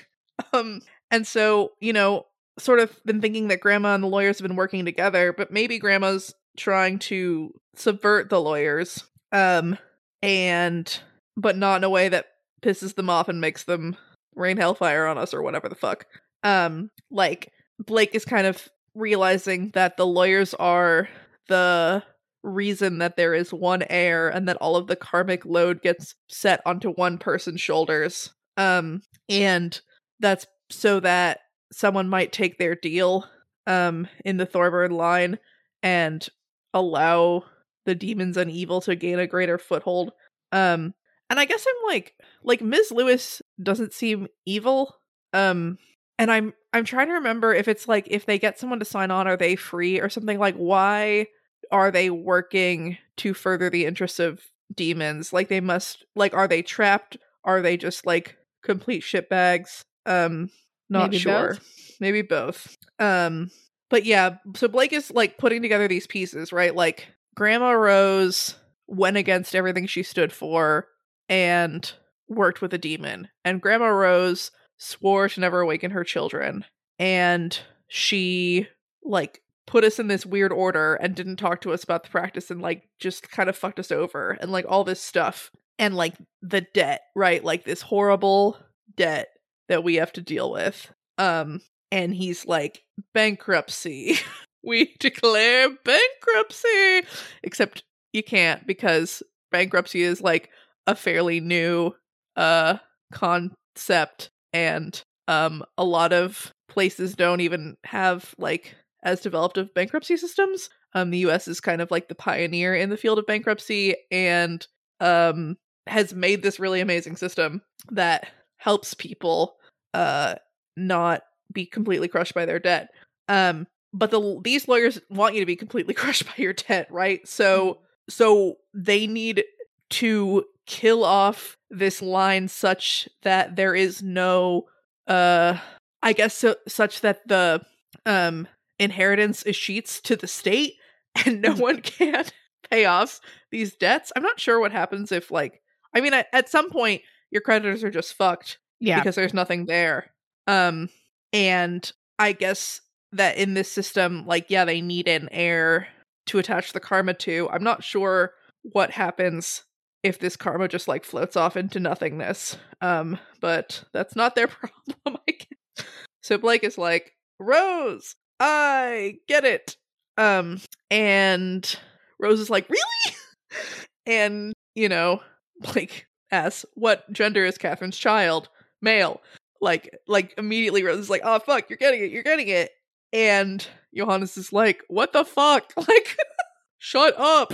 Um, and so, you know, sort of been thinking that grandma and the lawyers have been working together, but maybe grandma's trying to subvert the lawyers. Um, and but not in a way that pisses them off and makes them rain hellfire on us or whatever the fuck. Um, like Blake is kind of realizing that the lawyers are the reason that there is one heir and that all of the karmic load gets set onto one person's shoulders. Um, and that's so that someone might take their deal um in the Thorburn line and allow the demons and evil to gain a greater foothold. Um and I guess I'm like like Ms. Lewis doesn't seem evil. Um and I'm I'm trying to remember if it's like if they get someone to sign on are they free or something like why are they working to further the interests of demons? Like they must like are they trapped? Are they just like complete shitbags? Um not Maybe sure. both. Maybe both. Um but yeah, so Blake is like putting together these pieces, right? Like Grandma Rose went against everything she stood for and worked with a demon. And Grandma Rose swore to never awaken her children. And she like put us in this weird order and didn't talk to us about the practice and like just kind of fucked us over and like all this stuff. And like the debt, right? Like this horrible debt that we have to deal with. Um and he's like bankruptcy. we declare bankruptcy. Except you can't because bankruptcy is like a fairly new uh concept and um a lot of places don't even have like as developed of bankruptcy systems Um, the US is kind of like the pioneer in the field of bankruptcy and um has made this really amazing system that helps people uh not be completely crushed by their debt. Um but the these lawyers want you to be completely crushed by your debt, right? So so they need to kill off this line such that there is no uh I guess so, such that the um inheritance is sheets to the state and no one can pay off these debts. I'm not sure what happens if like I mean at, at some point your creditors are just fucked Yeah. because there's nothing there. Um and I guess that in this system like yeah they need an heir to attach the karma to. I'm not sure what happens if this karma just like floats off into nothingness. Um but that's not their problem I guess. So Blake is like, "Rose, I get it." Um and Rose is like, "Really?" and, you know, Blake asks, "What gender is Catherine's child?" Male. Like like immediately Rose is like, "Oh fuck, you're getting it. You're getting it." And Johannes is like, "What the fuck?" Like shut up.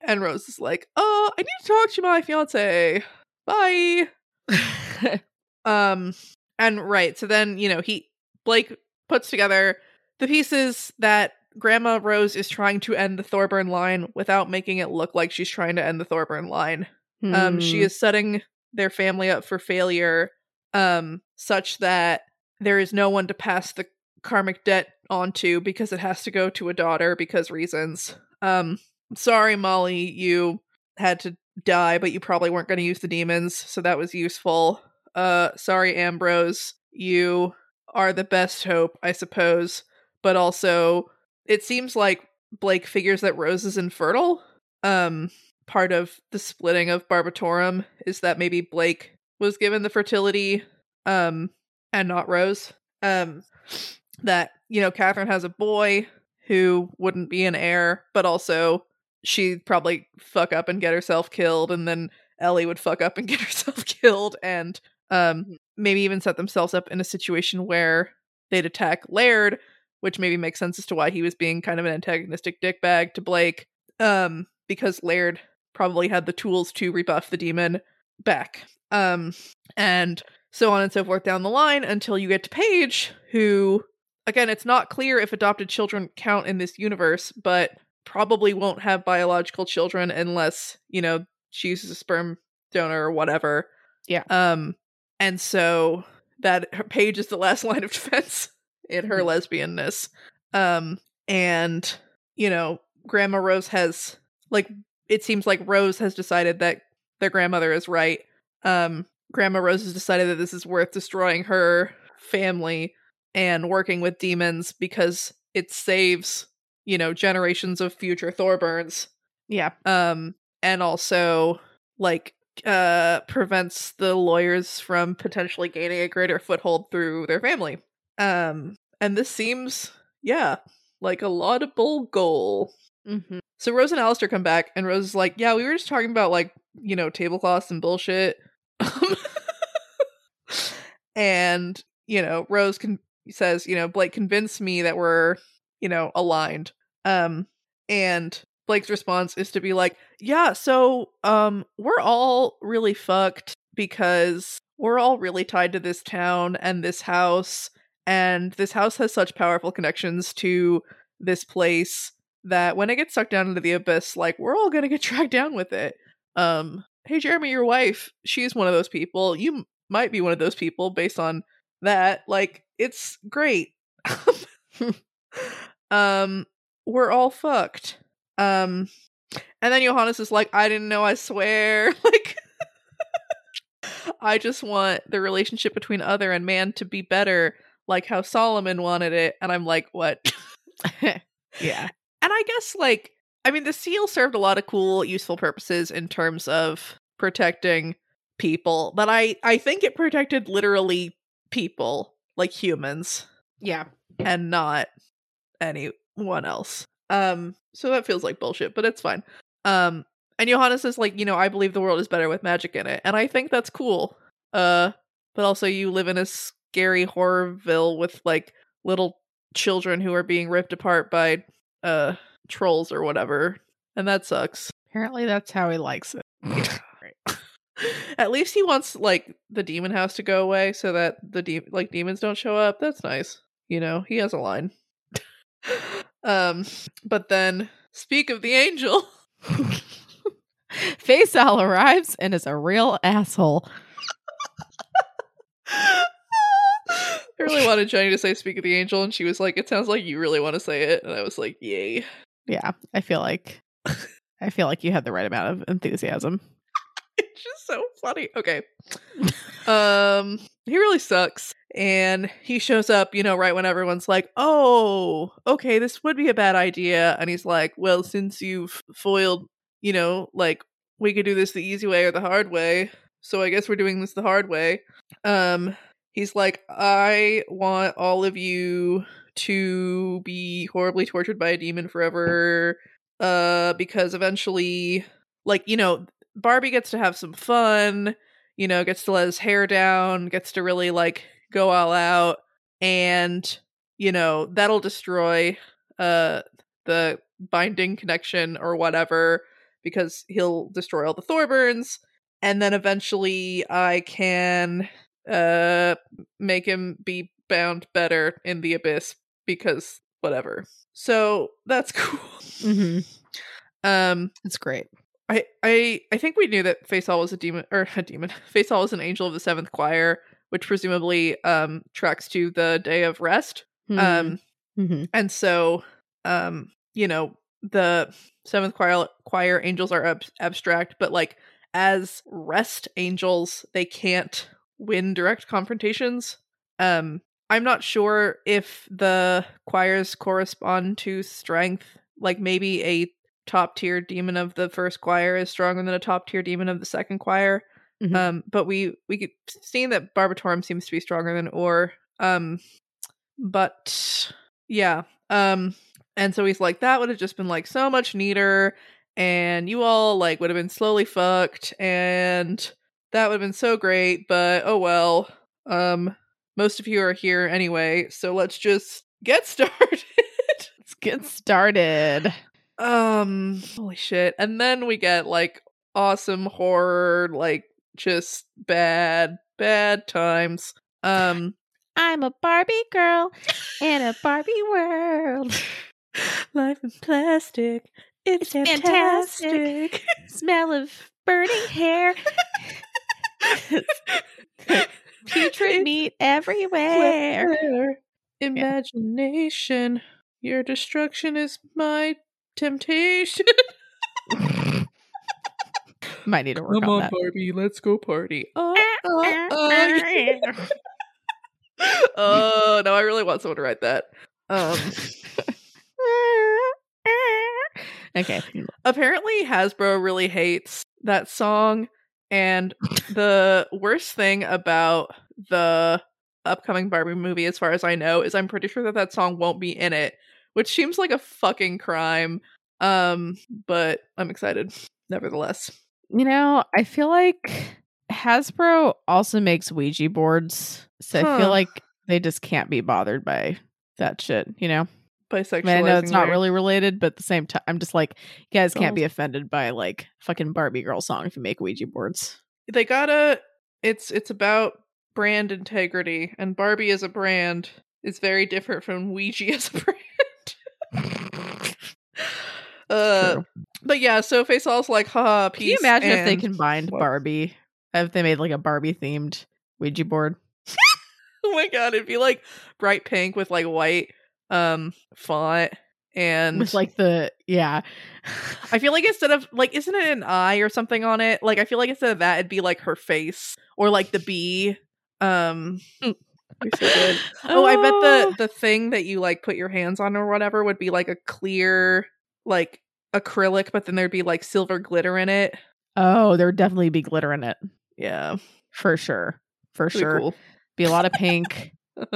And Rose is like, "Oh, I need to talk to my fiance. Bye." Um and right, so then, you know, he Blake puts together the pieces that Grandma Rose is trying to end the Thorburn line without making it look like she's trying to end the Thorburn line. Um she Hmm. is setting their family up for failure um such that there is no one to pass the karmic debt onto because it has to go to a daughter because reasons. Um sorry Molly, you had to die but you probably weren't going to use the demons, so that was useful. Uh sorry Ambrose, you are the best hope, I suppose, but also it seems like Blake figures that Rose is infertile. Um part of the splitting of Barbatorem is that maybe Blake was given the fertility um and not Rose. Um that, you know, Catherine has a boy who wouldn't be an heir, but also she'd probably fuck up and get herself killed, and then Ellie would fuck up and get herself killed, and um maybe even set themselves up in a situation where they'd attack Laird, which maybe makes sense as to why he was being kind of an antagonistic dickbag to Blake. Um, because Laird probably had the tools to rebuff the demon back. Um, and so on and so forth down the line until you get to Paige, who, again, it's not clear if adopted children count in this universe, but probably won't have biological children unless, you know, she uses a sperm donor or whatever. Yeah. Um, and so that her Paige is the last line of defense in her lesbianness. Um, and, you know, Grandma Rose has, like, it seems like Rose has decided that their grandmother is right. Um, Grandma Rose has decided that this is worth destroying her family and working with demons because it saves, you know, generations of future Thorburns. yeah. Um, and also, like, uh, prevents the lawyers from potentially gaining a greater foothold through their family. Um, and this seems, yeah, like a laudable goal. Mm-hmm. So Rose and Alister come back, and Rose is like, "Yeah, we were just talking about like you know tablecloths and bullshit." and you know, Rose con- says, "You know, Blake convinced me that we're you know aligned." Um, and Blake's response is to be like, "Yeah, so um, we're all really fucked because we're all really tied to this town and this house, and this house has such powerful connections to this place." that when it gets sucked down into the abyss, like we're all gonna get dragged down with it. Um, hey Jeremy, your wife, she's one of those people. You m- might be one of those people based on that. Like, it's great. um, we're all fucked. Um, and then Johannes is like, I didn't know, I swear. Like, I just want the relationship between other and man to be better, like how Solomon wanted it. And I'm like, what? yeah. And I guess like I mean the seal served a lot of cool useful purposes in terms of protecting people, but I I think it protected literally people, like humans, Yeah. and not anyone else. Um so that feels like bullshit, but it's fine. Um and Johannes is like, you know, I believe the world is better with magic in it, and I think that's cool. Uh but also you live in a scary horrorville with like little children who are being ripped apart by uh trolls or whatever, and that sucks. Apparently, that's how he likes it. At least he wants like the demon house to go away so that the de- like demons don't show up. That's nice. You know, he has a line. um, but then speak of the angel. Faysal arrives and is a real asshole. I really wanted Jenny to say speak of the angel, and she was like, It sounds like you really want to say it. And I was like, Yay. Yeah, I feel like I feel like you had the right amount of enthusiasm. It's just so funny. Okay. um, he really sucks. And he shows up, you know, right when everyone's like, oh, okay, this would be a bad idea. And he's like, well, since you've foiled, you know, like, we could do this the easy way or the hard way. So I guess we're doing this the hard way. Um, he's like, I want all of you to be horribly tortured by a demon forever. Uh, because eventually, like, you know, Barbie gets to have some fun, you know, gets to let his hair down, gets to really like go all out, and you know, that'll destroy uh the binding connection or whatever because he'll destroy all the Thorburns, and then eventually I can uh make him be bound better in the abyss because whatever. So that's cool. Mm-hmm. Um It's great. I I I think we knew that Faysal was a demon or a demon. Faysal was an angel of the seventh choir, which presumably um tracks to the day of rest. Um mm-hmm. and so um you know the seventh choir choir angels are ab- abstract, but like as rest angels, they can't win direct confrontations. Um I'm not sure if the choirs correspond to strength. Like maybe a top tier demon of the first choir is stronger than a top tier demon of the second choir. Mhm. Um, but we we could seen that Barbatorem seems to be stronger than Ur. Um, but yeah. Um, and so he's like, that would have just been like so much neater, and you all like would have been slowly fucked, and that would have been so great. But oh well. Um, most of you are here anyway, so let's just get started. Let's get started. Um, holy shit. And then we get like awesome horror, like just bad, bad times. Um, I'm a Barbie girl in a Barbie world. life in plastic. It's, It's fantastic. Smell of burning hair. Putrid meat everywhere. Imagination. Your destruction is my temptation. Might need to work Come on on. Barbie, let's go party. Uh, uh, yeah. oh no, I really want someone to write that. Um, okay. apparently Hasbro really hates that song, and the worst thing about the upcoming Barbie movie, as far as I know, is I'm pretty sure that that song won't be in it, which seems like a fucking crime. Um, but I'm excited nevertheless. You know, I feel like Hasbro also makes Ouija boards. So I feel like they just can't be bothered by that shit, you know? I know it's not really related, but at the same time, I'm just like, you guys can't be offended by like fucking Barbie girl song if you make Ouija boards. They gotta. It's it's about brand integrity, and Barbie as a brand is very different from Ouija as a brand. uh, True. but yeah, so Faysal's like, haha, peace. Can you imagine if they combined what? Barbie? If they made like a Barbie themed Ouija board? Oh my god, it'd be like bright pink with like white um font and With like the yeah. I feel like instead of like isn't it an eye or something on it? Like I feel like instead of that it'd be like her face or like the bee. Um so good. Oh, I bet the the thing that you like put your hands on or whatever would be like a clear like acrylic, but then there'd be like silver glitter in it. Oh, there would definitely be glitter in it. Yeah. For sure. For Pretty sure. cool. Be a lot of pink.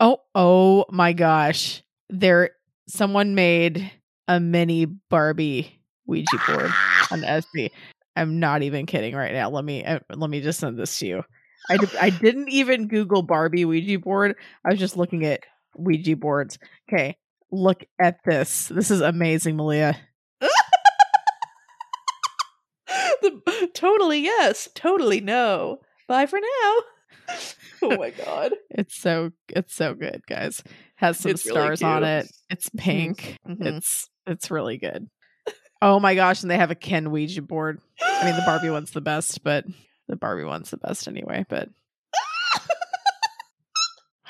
Oh, oh my gosh. There someone made a mini Barbie Ouija board on Etsy. I'm not even kidding right now. Let me uh, let me just send this to you. I, I didn't even Google Barbie Ouija board. I was just looking at Ouija boards. Okay. Look at this. This is amazing, Malia. the, totally yes, totally no. Bye for now. oh my god. It's so it's so good, guys. Has some It's really stars on it. It's pink. Mhm. It's it's really good. Oh my gosh, and they have a Ken Ouija board. I mean the Barbie one's the best, but the Barbie one's the best anyway, but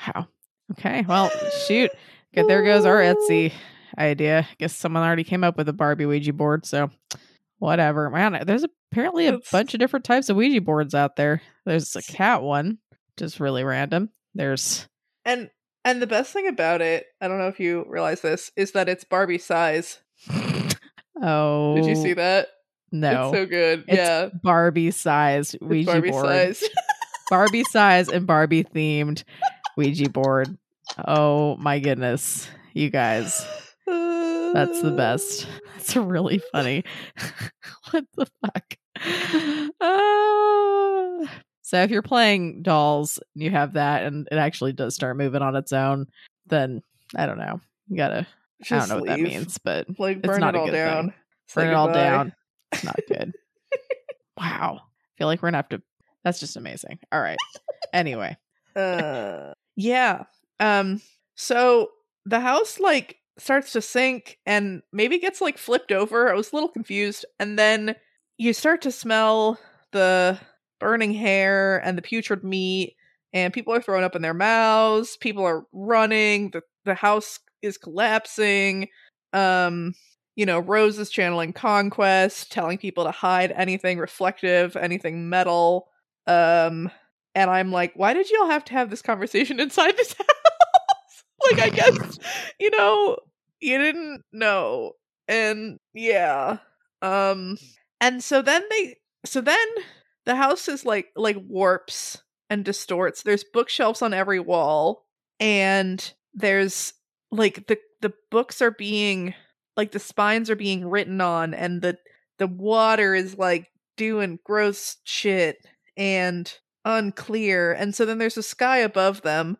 wow. Okay. Well, shoot. Good, there goes our Etsy idea. I guess someone already came up with a Barbie Ouija board, so whatever. Man, there's apparently a bunch of different types of Ouija boards out there. There's a cat one, just really random. There's And and the best thing about it, I don't know if you realize this, is that it's Barbie size. oh Did you see that? No. It's so good. It's yeah. Barbie size It's Ouija Barbie board. size. Barbie size and Barbie themed Ouija board. Oh my goodness. You guys. That's the best. That's really funny. what the fuck? Uh, so if you're playing dolls and you have that and it actually does start moving on its own, then I don't know. You gotta I don't know what that means, but Like It's burn not it all down. Burn it all down. It's not good. wow. I feel like we're gonna have to that's just amazing. All right. Anyway. uh yeah um so the house like starts to sink and maybe gets like flipped over i was a little confused and then you start to smell the burning hair and the putrid meat and people are throwing up in their mouths people are running the the house is collapsing um you know rose is channeling conquest telling people to hide anything reflective anything metal um and I'm like, why did y'all have to have this conversation inside this house? like, I guess, you know, you didn't know. And yeah. Um and so then they so then the house is like like warps and distorts. There's bookshelves on every wall and there's like the the books are being like the spines are being written on and the the water is like doing gross shit and unclear and so then there's a sky above them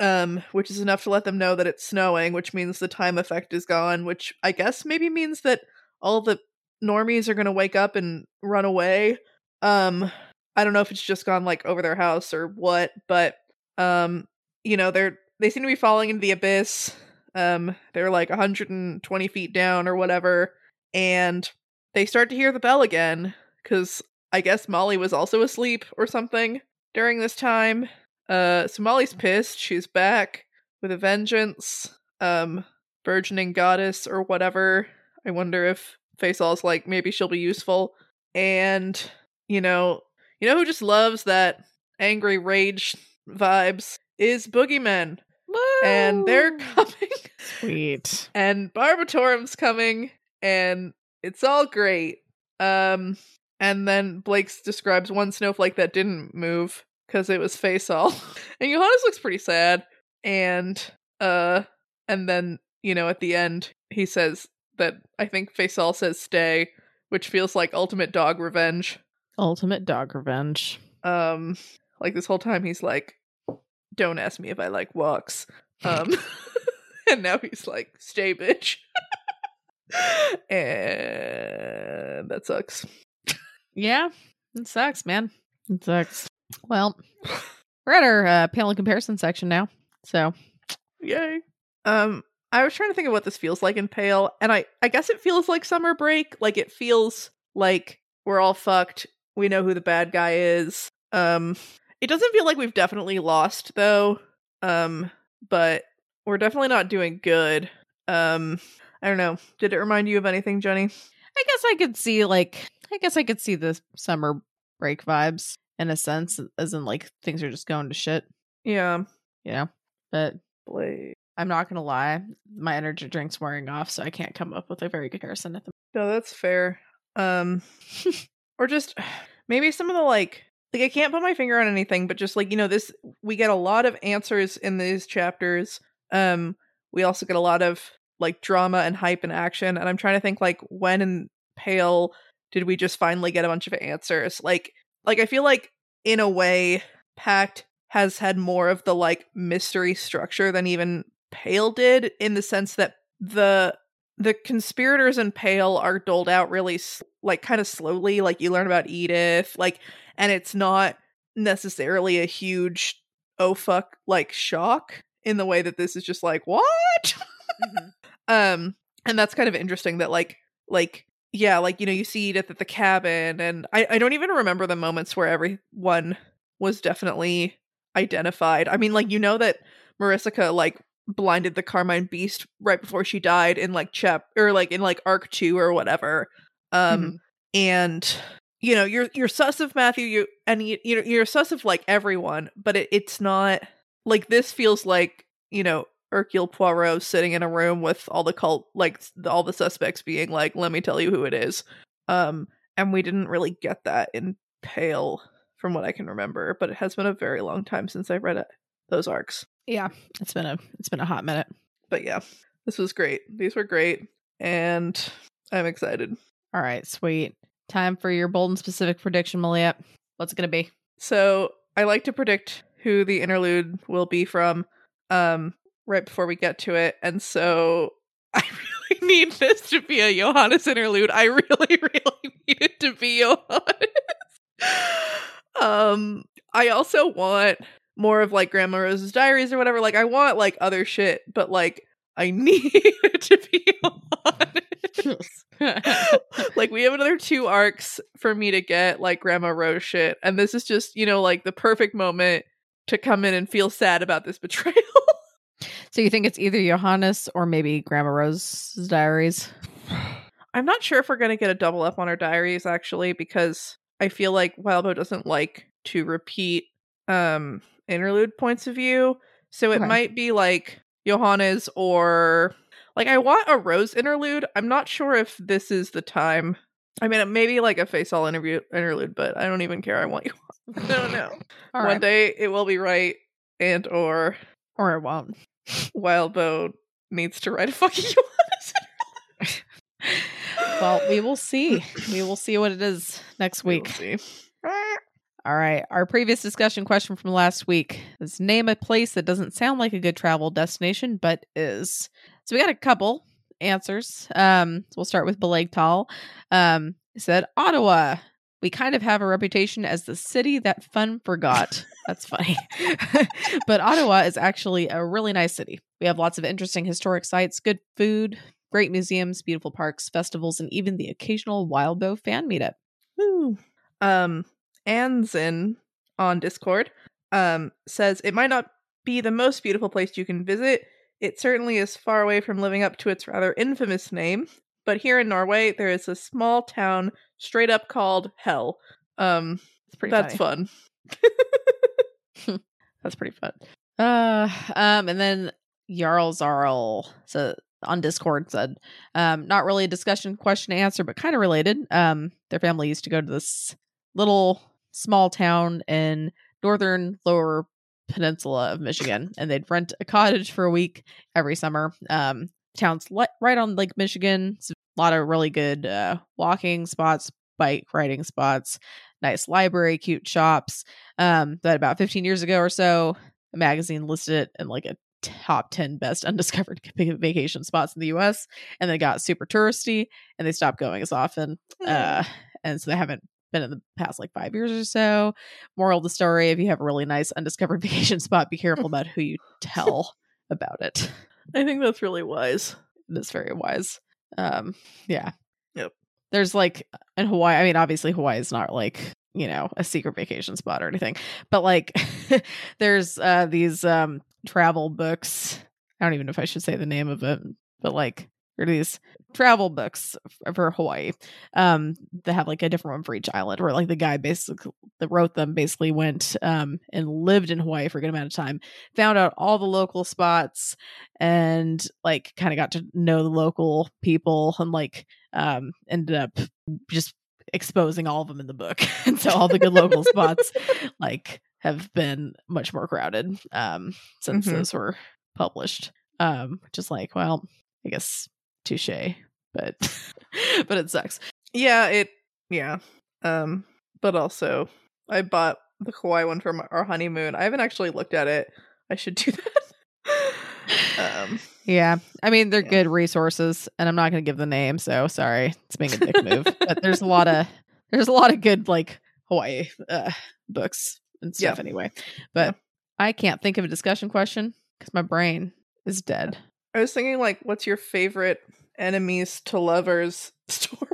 um which is enough to let them know that it's snowing which means the time effect is gone which i guess maybe means that all the normies are going to wake up and run away um i don't know if it's just gone like over their house or what but um you know they're they seem to be falling into the abyss um they're like 120 feet down or whatever and they start to hear the bell again because I guess Molly was also asleep or something during this time. Uh, so Molly's pissed. She's back with a vengeance. Um, burgeoning goddess or whatever. I wonder if Faysal's like maybe she'll be useful. And you know, you know who just loves that angry rage vibes is Boogeymen, and they're coming. sweet. and Barbatorem's coming, and it's all great. Um, and then Blake describes one snowflake that didn't move because it was Faysal, and Johannes looks pretty sad. And uh, and then you know at the end he says that I think Faysal says stay, which feels like ultimate dog revenge. Ultimate dog revenge. Um, like this whole time he's like, "Don't ask me if I like walks." Um, and now he's like, "Stay, bitch," and that sucks. Yeah, it sucks, man. It sucks. Well, we're at our uh, Pale in comparison section now. So, Yay. Um, I was trying to think of what this feels like in Pale, and I I guess it feels like summer break. Like it feels like we're all fucked. We know who the bad guy is. Um, it doesn't feel like we've definitely lost though. Um, but we're definitely not doing good. Um, I don't know. Did it remind you of anything, Jenny? I guess I could see like I guess I could see the summer break vibes in a sense, as in like things are just going to shit, Yeah. you know. But Blade. I'm not gonna lie, my energy drink's wearing off, so I can't come up with a very good comparison at the moment. No, that's fair. Um or just maybe some of the like like I can't put my finger on anything, but just like, you know, this we get a lot of answers in these chapters. Um we also get a lot of like drama and hype and action. And I'm trying to think like when in Pale did we just finally get a bunch of answers? Like like I feel like in a way Pact has had more of the like mystery structure than even Pale did in the sense that the the conspirators in Pale are doled out really like kind of slowly. Like you learn about Edith, like, and it's not necessarily a huge oh fuck like shock in the way that this is just like what um and that's kind of interesting that like like yeah like you know you see edith at the cabin and i i don't even remember the moments where everyone was definitely identified i mean like you know that marissa like blinded the carmine beast right before she died in like chap or like in like arc 2 or whatever. Um Mhm. and you know you're you're sus of matthew you and you, you're, you're sus of like everyone but it, it's not like this feels like you know Hercule Poirot sitting in a room with all the cult like all the suspects being like let me tell you who it is. Um and we didn't really get that in Pale from what I can remember but it has been a very long time since I've read it, those arcs Yeah, it's been a it's been a hot minute. but yeah this was great these were great and I'm excited All right, sweet. Time for your bold and specific prediction, Malia. What's it gonna be? So I like to predict who the interlude will be from um right before we get to it. And so I really need this to be a Johannes interlude. I really, really need it to be Johannes. um I also want more of like Grandma Rose's diaries or whatever. Like I want like other shit, but like I need to be Johannes like we have another two arcs for me to get like grandma rose shit and this is just you know like the perfect moment to come in and feel sad about this betrayal so you think it's either Johannes or maybe Grandma Rose's diaries? i'm not sure if we're going to get a double up on our diaries actually because i feel like wildbow doesn't like to repeat um interlude points of view so it Okay. might be like johannes or like i want a rose interlude i'm not sure if this is the time i mean maybe like a Faysal interview interlude but i don't even care i want you i don't know All one right, day it will be right and or or it won't. wildbow needs to write a fucking johannes Well, we will see. We will see what it is next We week. see. All right. Our previous discussion question from last week is name a place that doesn't sound like a good travel destination, but is. So we got a couple answers. Um, so we'll start with Beleg Tall. Um, said Ottawa. We kind of have a reputation as the city that fun forgot. That's funny. but Ottawa is actually a really nice city. We have lots of interesting historic sites, good food, great museums, beautiful parks, festivals, and even the occasional Wildbow fan meetup. Woo. Um, Anzin on Discord um says it might not be the most beautiful place you can visit. It certainly is far away from living up to its rather infamous name. But here in Norway, there is a small town straight up called Hell. Um, that's funny. fun. That's pretty fun. Uh, um, and then Jarl Zarl so on Discord said, um, not really a discussion question answer, but kind of related. Um, their family used to go to this little small town in northern lower peninsula of Michigan, and they'd rent a cottage for a week every summer. Um, town's right on Lake Michigan. It's a lot of really good uh, walking spots, bike riding spots, nice library, cute shops. Um, but about 15 years ago or so, a magazine listed it in like a top 10 best undiscovered vacation spots in the US. And they got super touristy and they stopped going as often. Uh, and so they haven't been in the past like five years or so. Moral of the story if you have a really nice undiscovered vacation spot, be careful about who you tell about it. I think that's really wise. That's very wise. Um, yeah. Yep. There's like in Hawaii, I mean, obviously Hawaii is not like, you know, a secret vacation spot or anything, but like there's uh these um travel books. I don't even know if I should say the name of it, but like are these travel books for Hawaii. Um, that have like a different one for each island, where like the guy basically that wrote them basically went um and lived in Hawaii for a good amount of time, found out all the local spots, and like kind of got to know the local people, and like um ended up just exposing all of them in the book, and so all the good local spots like have been much more crowded um since Mhm. those were published. Um, just like well, I guess touche, but but it sucks. Yeah, it yeah. Um but also I bought the Hawaii one for my, our honeymoon. I haven't actually looked at it. I should do that. Um, Yeah. I mean, they're Yeah. good resources, and I'm not going to give the name, so sorry. It's being a dick move. But there's a lot of there's a lot of good like Hawaii uh, books and stuff Yeah. anyway. But I can't think of a discussion question because my brain is dead. I was thinking, like, what's your favorite enemies to lovers story?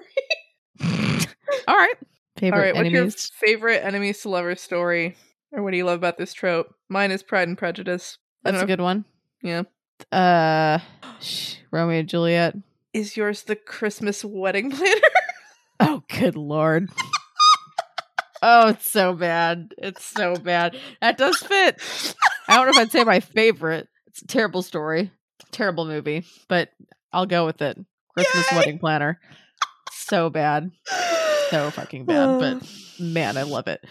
All right. Favorite All right, what's your favorite enemies to lovers story? Or what do you love about this trope? Mine is Pride and Prejudice. That's a good one. Yeah. Uh, Romeo and Juliet. Is yours the Christmas wedding planner? Oh, good lord. oh, it's so bad. It's so bad. That does fit. I don't know if I'd say my favorite. It's a terrible story, terrible movie, but I'll go with it. Christmas Yay! wedding planner. So bad. So fucking bad. But man, I love it.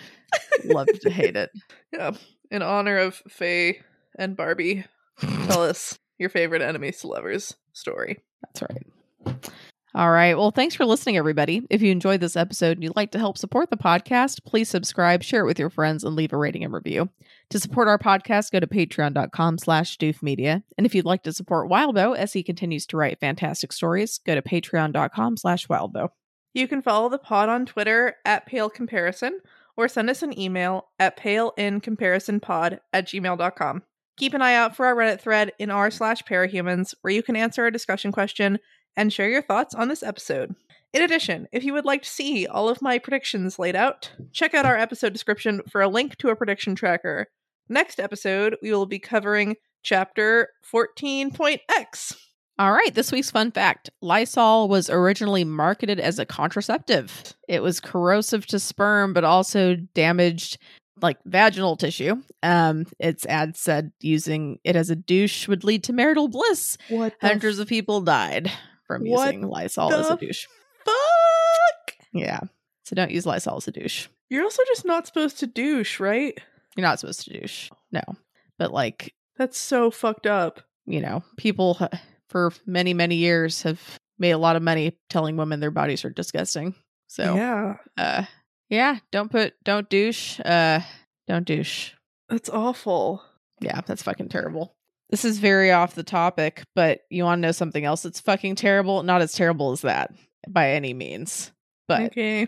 Love to hate it. yeah. In honor of Faye and Barbie, tell us your favorite enemies to lovers story. That's right. All right. Well, thanks for listening, everybody. If you enjoyed this episode and you'd like to help support the podcast, please subscribe, share it with your friends, and leave a rating and review. To support our podcast, go to patreon.com slash doofmedia. And if you'd like to support Wildbow as he continues to write fantastic stories, go to patreon.com slash wildbow. You can follow the pod on Twitter at Pale Comparison or send us an email at paleincomparisonpod at gmail.com. Keep an eye out for our Reddit thread in r slash parahumans where you can answer a discussion question and share your thoughts on this episode. In addition, if you would like to see all of my predictions laid out, check out our episode description for a link to a prediction tracker. Next episode, we will be covering chapter 14.x. All right, this week's fun fact Lysol was originally marketed as a contraceptive. It was corrosive to sperm, but also damaged like vaginal tissue. Um, its ad said using it as a douche would lead to marital bliss. What Hundreds of people died from What using Lysol as a douche. Fuck? Yeah. So don't use Lysol as a douche. You're also just not supposed to douche, right? You're not supposed to douche. No. But like, That's so fucked up. you know, people for many, many years have made a lot of money telling women their bodies are disgusting. So yeah, uh yeah don't put don't douche uh don't douche that's awful. yeah that's fucking terrible this is very off the topic but you want to know something else that's fucking terrible not as terrible as that by any means but okay.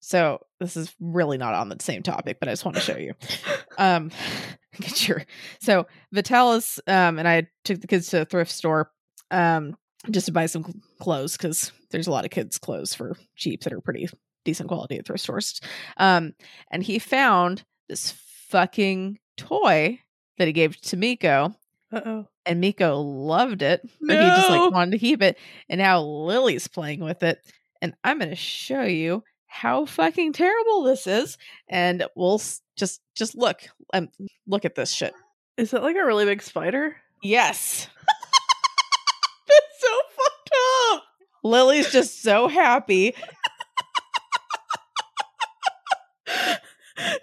so this is really not on the same topic but i just want to show you um get your so vitalis um and i took the kids to a thrift store um just to buy some clothes because there's a lot of kids clothes for cheap that are pretty decent quality at thrift stores um and he found this fucking toy that he gave to miko Uh oh. And miko loved it but he just like wanted to keep it and now lily's playing with it and i'm gonna show you how fucking terrible this is and we'll s- just just look um, look at this shit Is that like a really big spider? yes That's so fucked up. lily's just so happy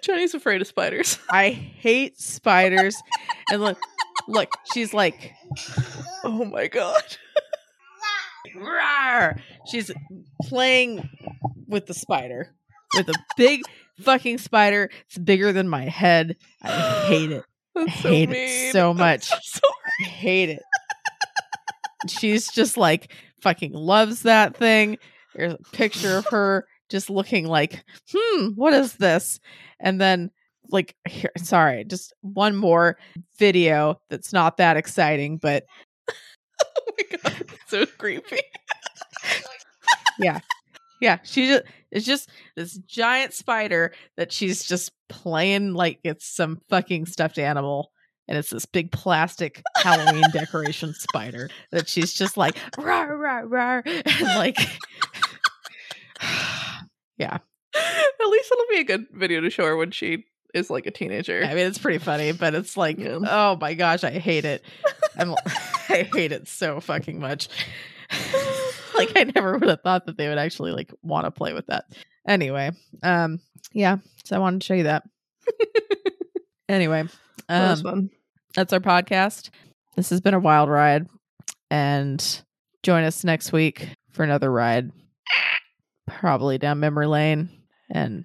Johnny's afraid of spiders. i hate spiders and look look she's like Oh my god. Rawr! she's playing with the spider with a big fucking spider it's bigger than my head i hate it so hate it so much. so. I hate it. She's just like fucking loves that thing. There's a picture of her just looking like, hmm, what is this? And then, like, here, sorry, just one more video that's not that exciting, but Oh my god. It's so creepy. yeah, Yeah, she just, it's just this giant spider that she's just playing like it's some fucking stuffed animal. And it's this big plastic Halloween decoration spider that she's just like, rah, rah, rah. And like, yeah. At least it'll be a good video to show her when she is like a teenager. I mean, it's pretty funny, but it's like, Yeah. oh my gosh, I hate it. I'm, I hate it so fucking much. like, I never would have thought that they would actually like want to play with that. Anyway, um, yeah, so I wanted to show you that. anyway, that um, fun. that's our podcast. This has been a wild ride, and join us next week for another ride, probably down memory lane, and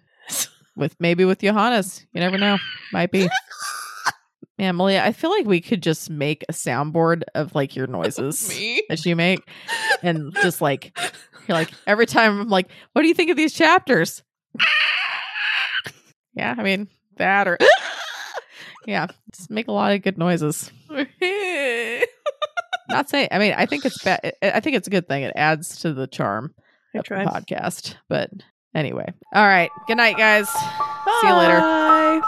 with maybe with Johannes. You never know, might be. Man, Malia, I feel like we could just make a soundboard of like your noises that you make, and just like you're like every time I'm like, "What do you think of these chapters?" yeah, I mean that or yeah, just make a lot of good noises. Not saying, I mean, I think it's bad. I think it's a good thing. It adds to the charm I of the podcast. But anyway, all right. Good night, guys. See you later. Bye.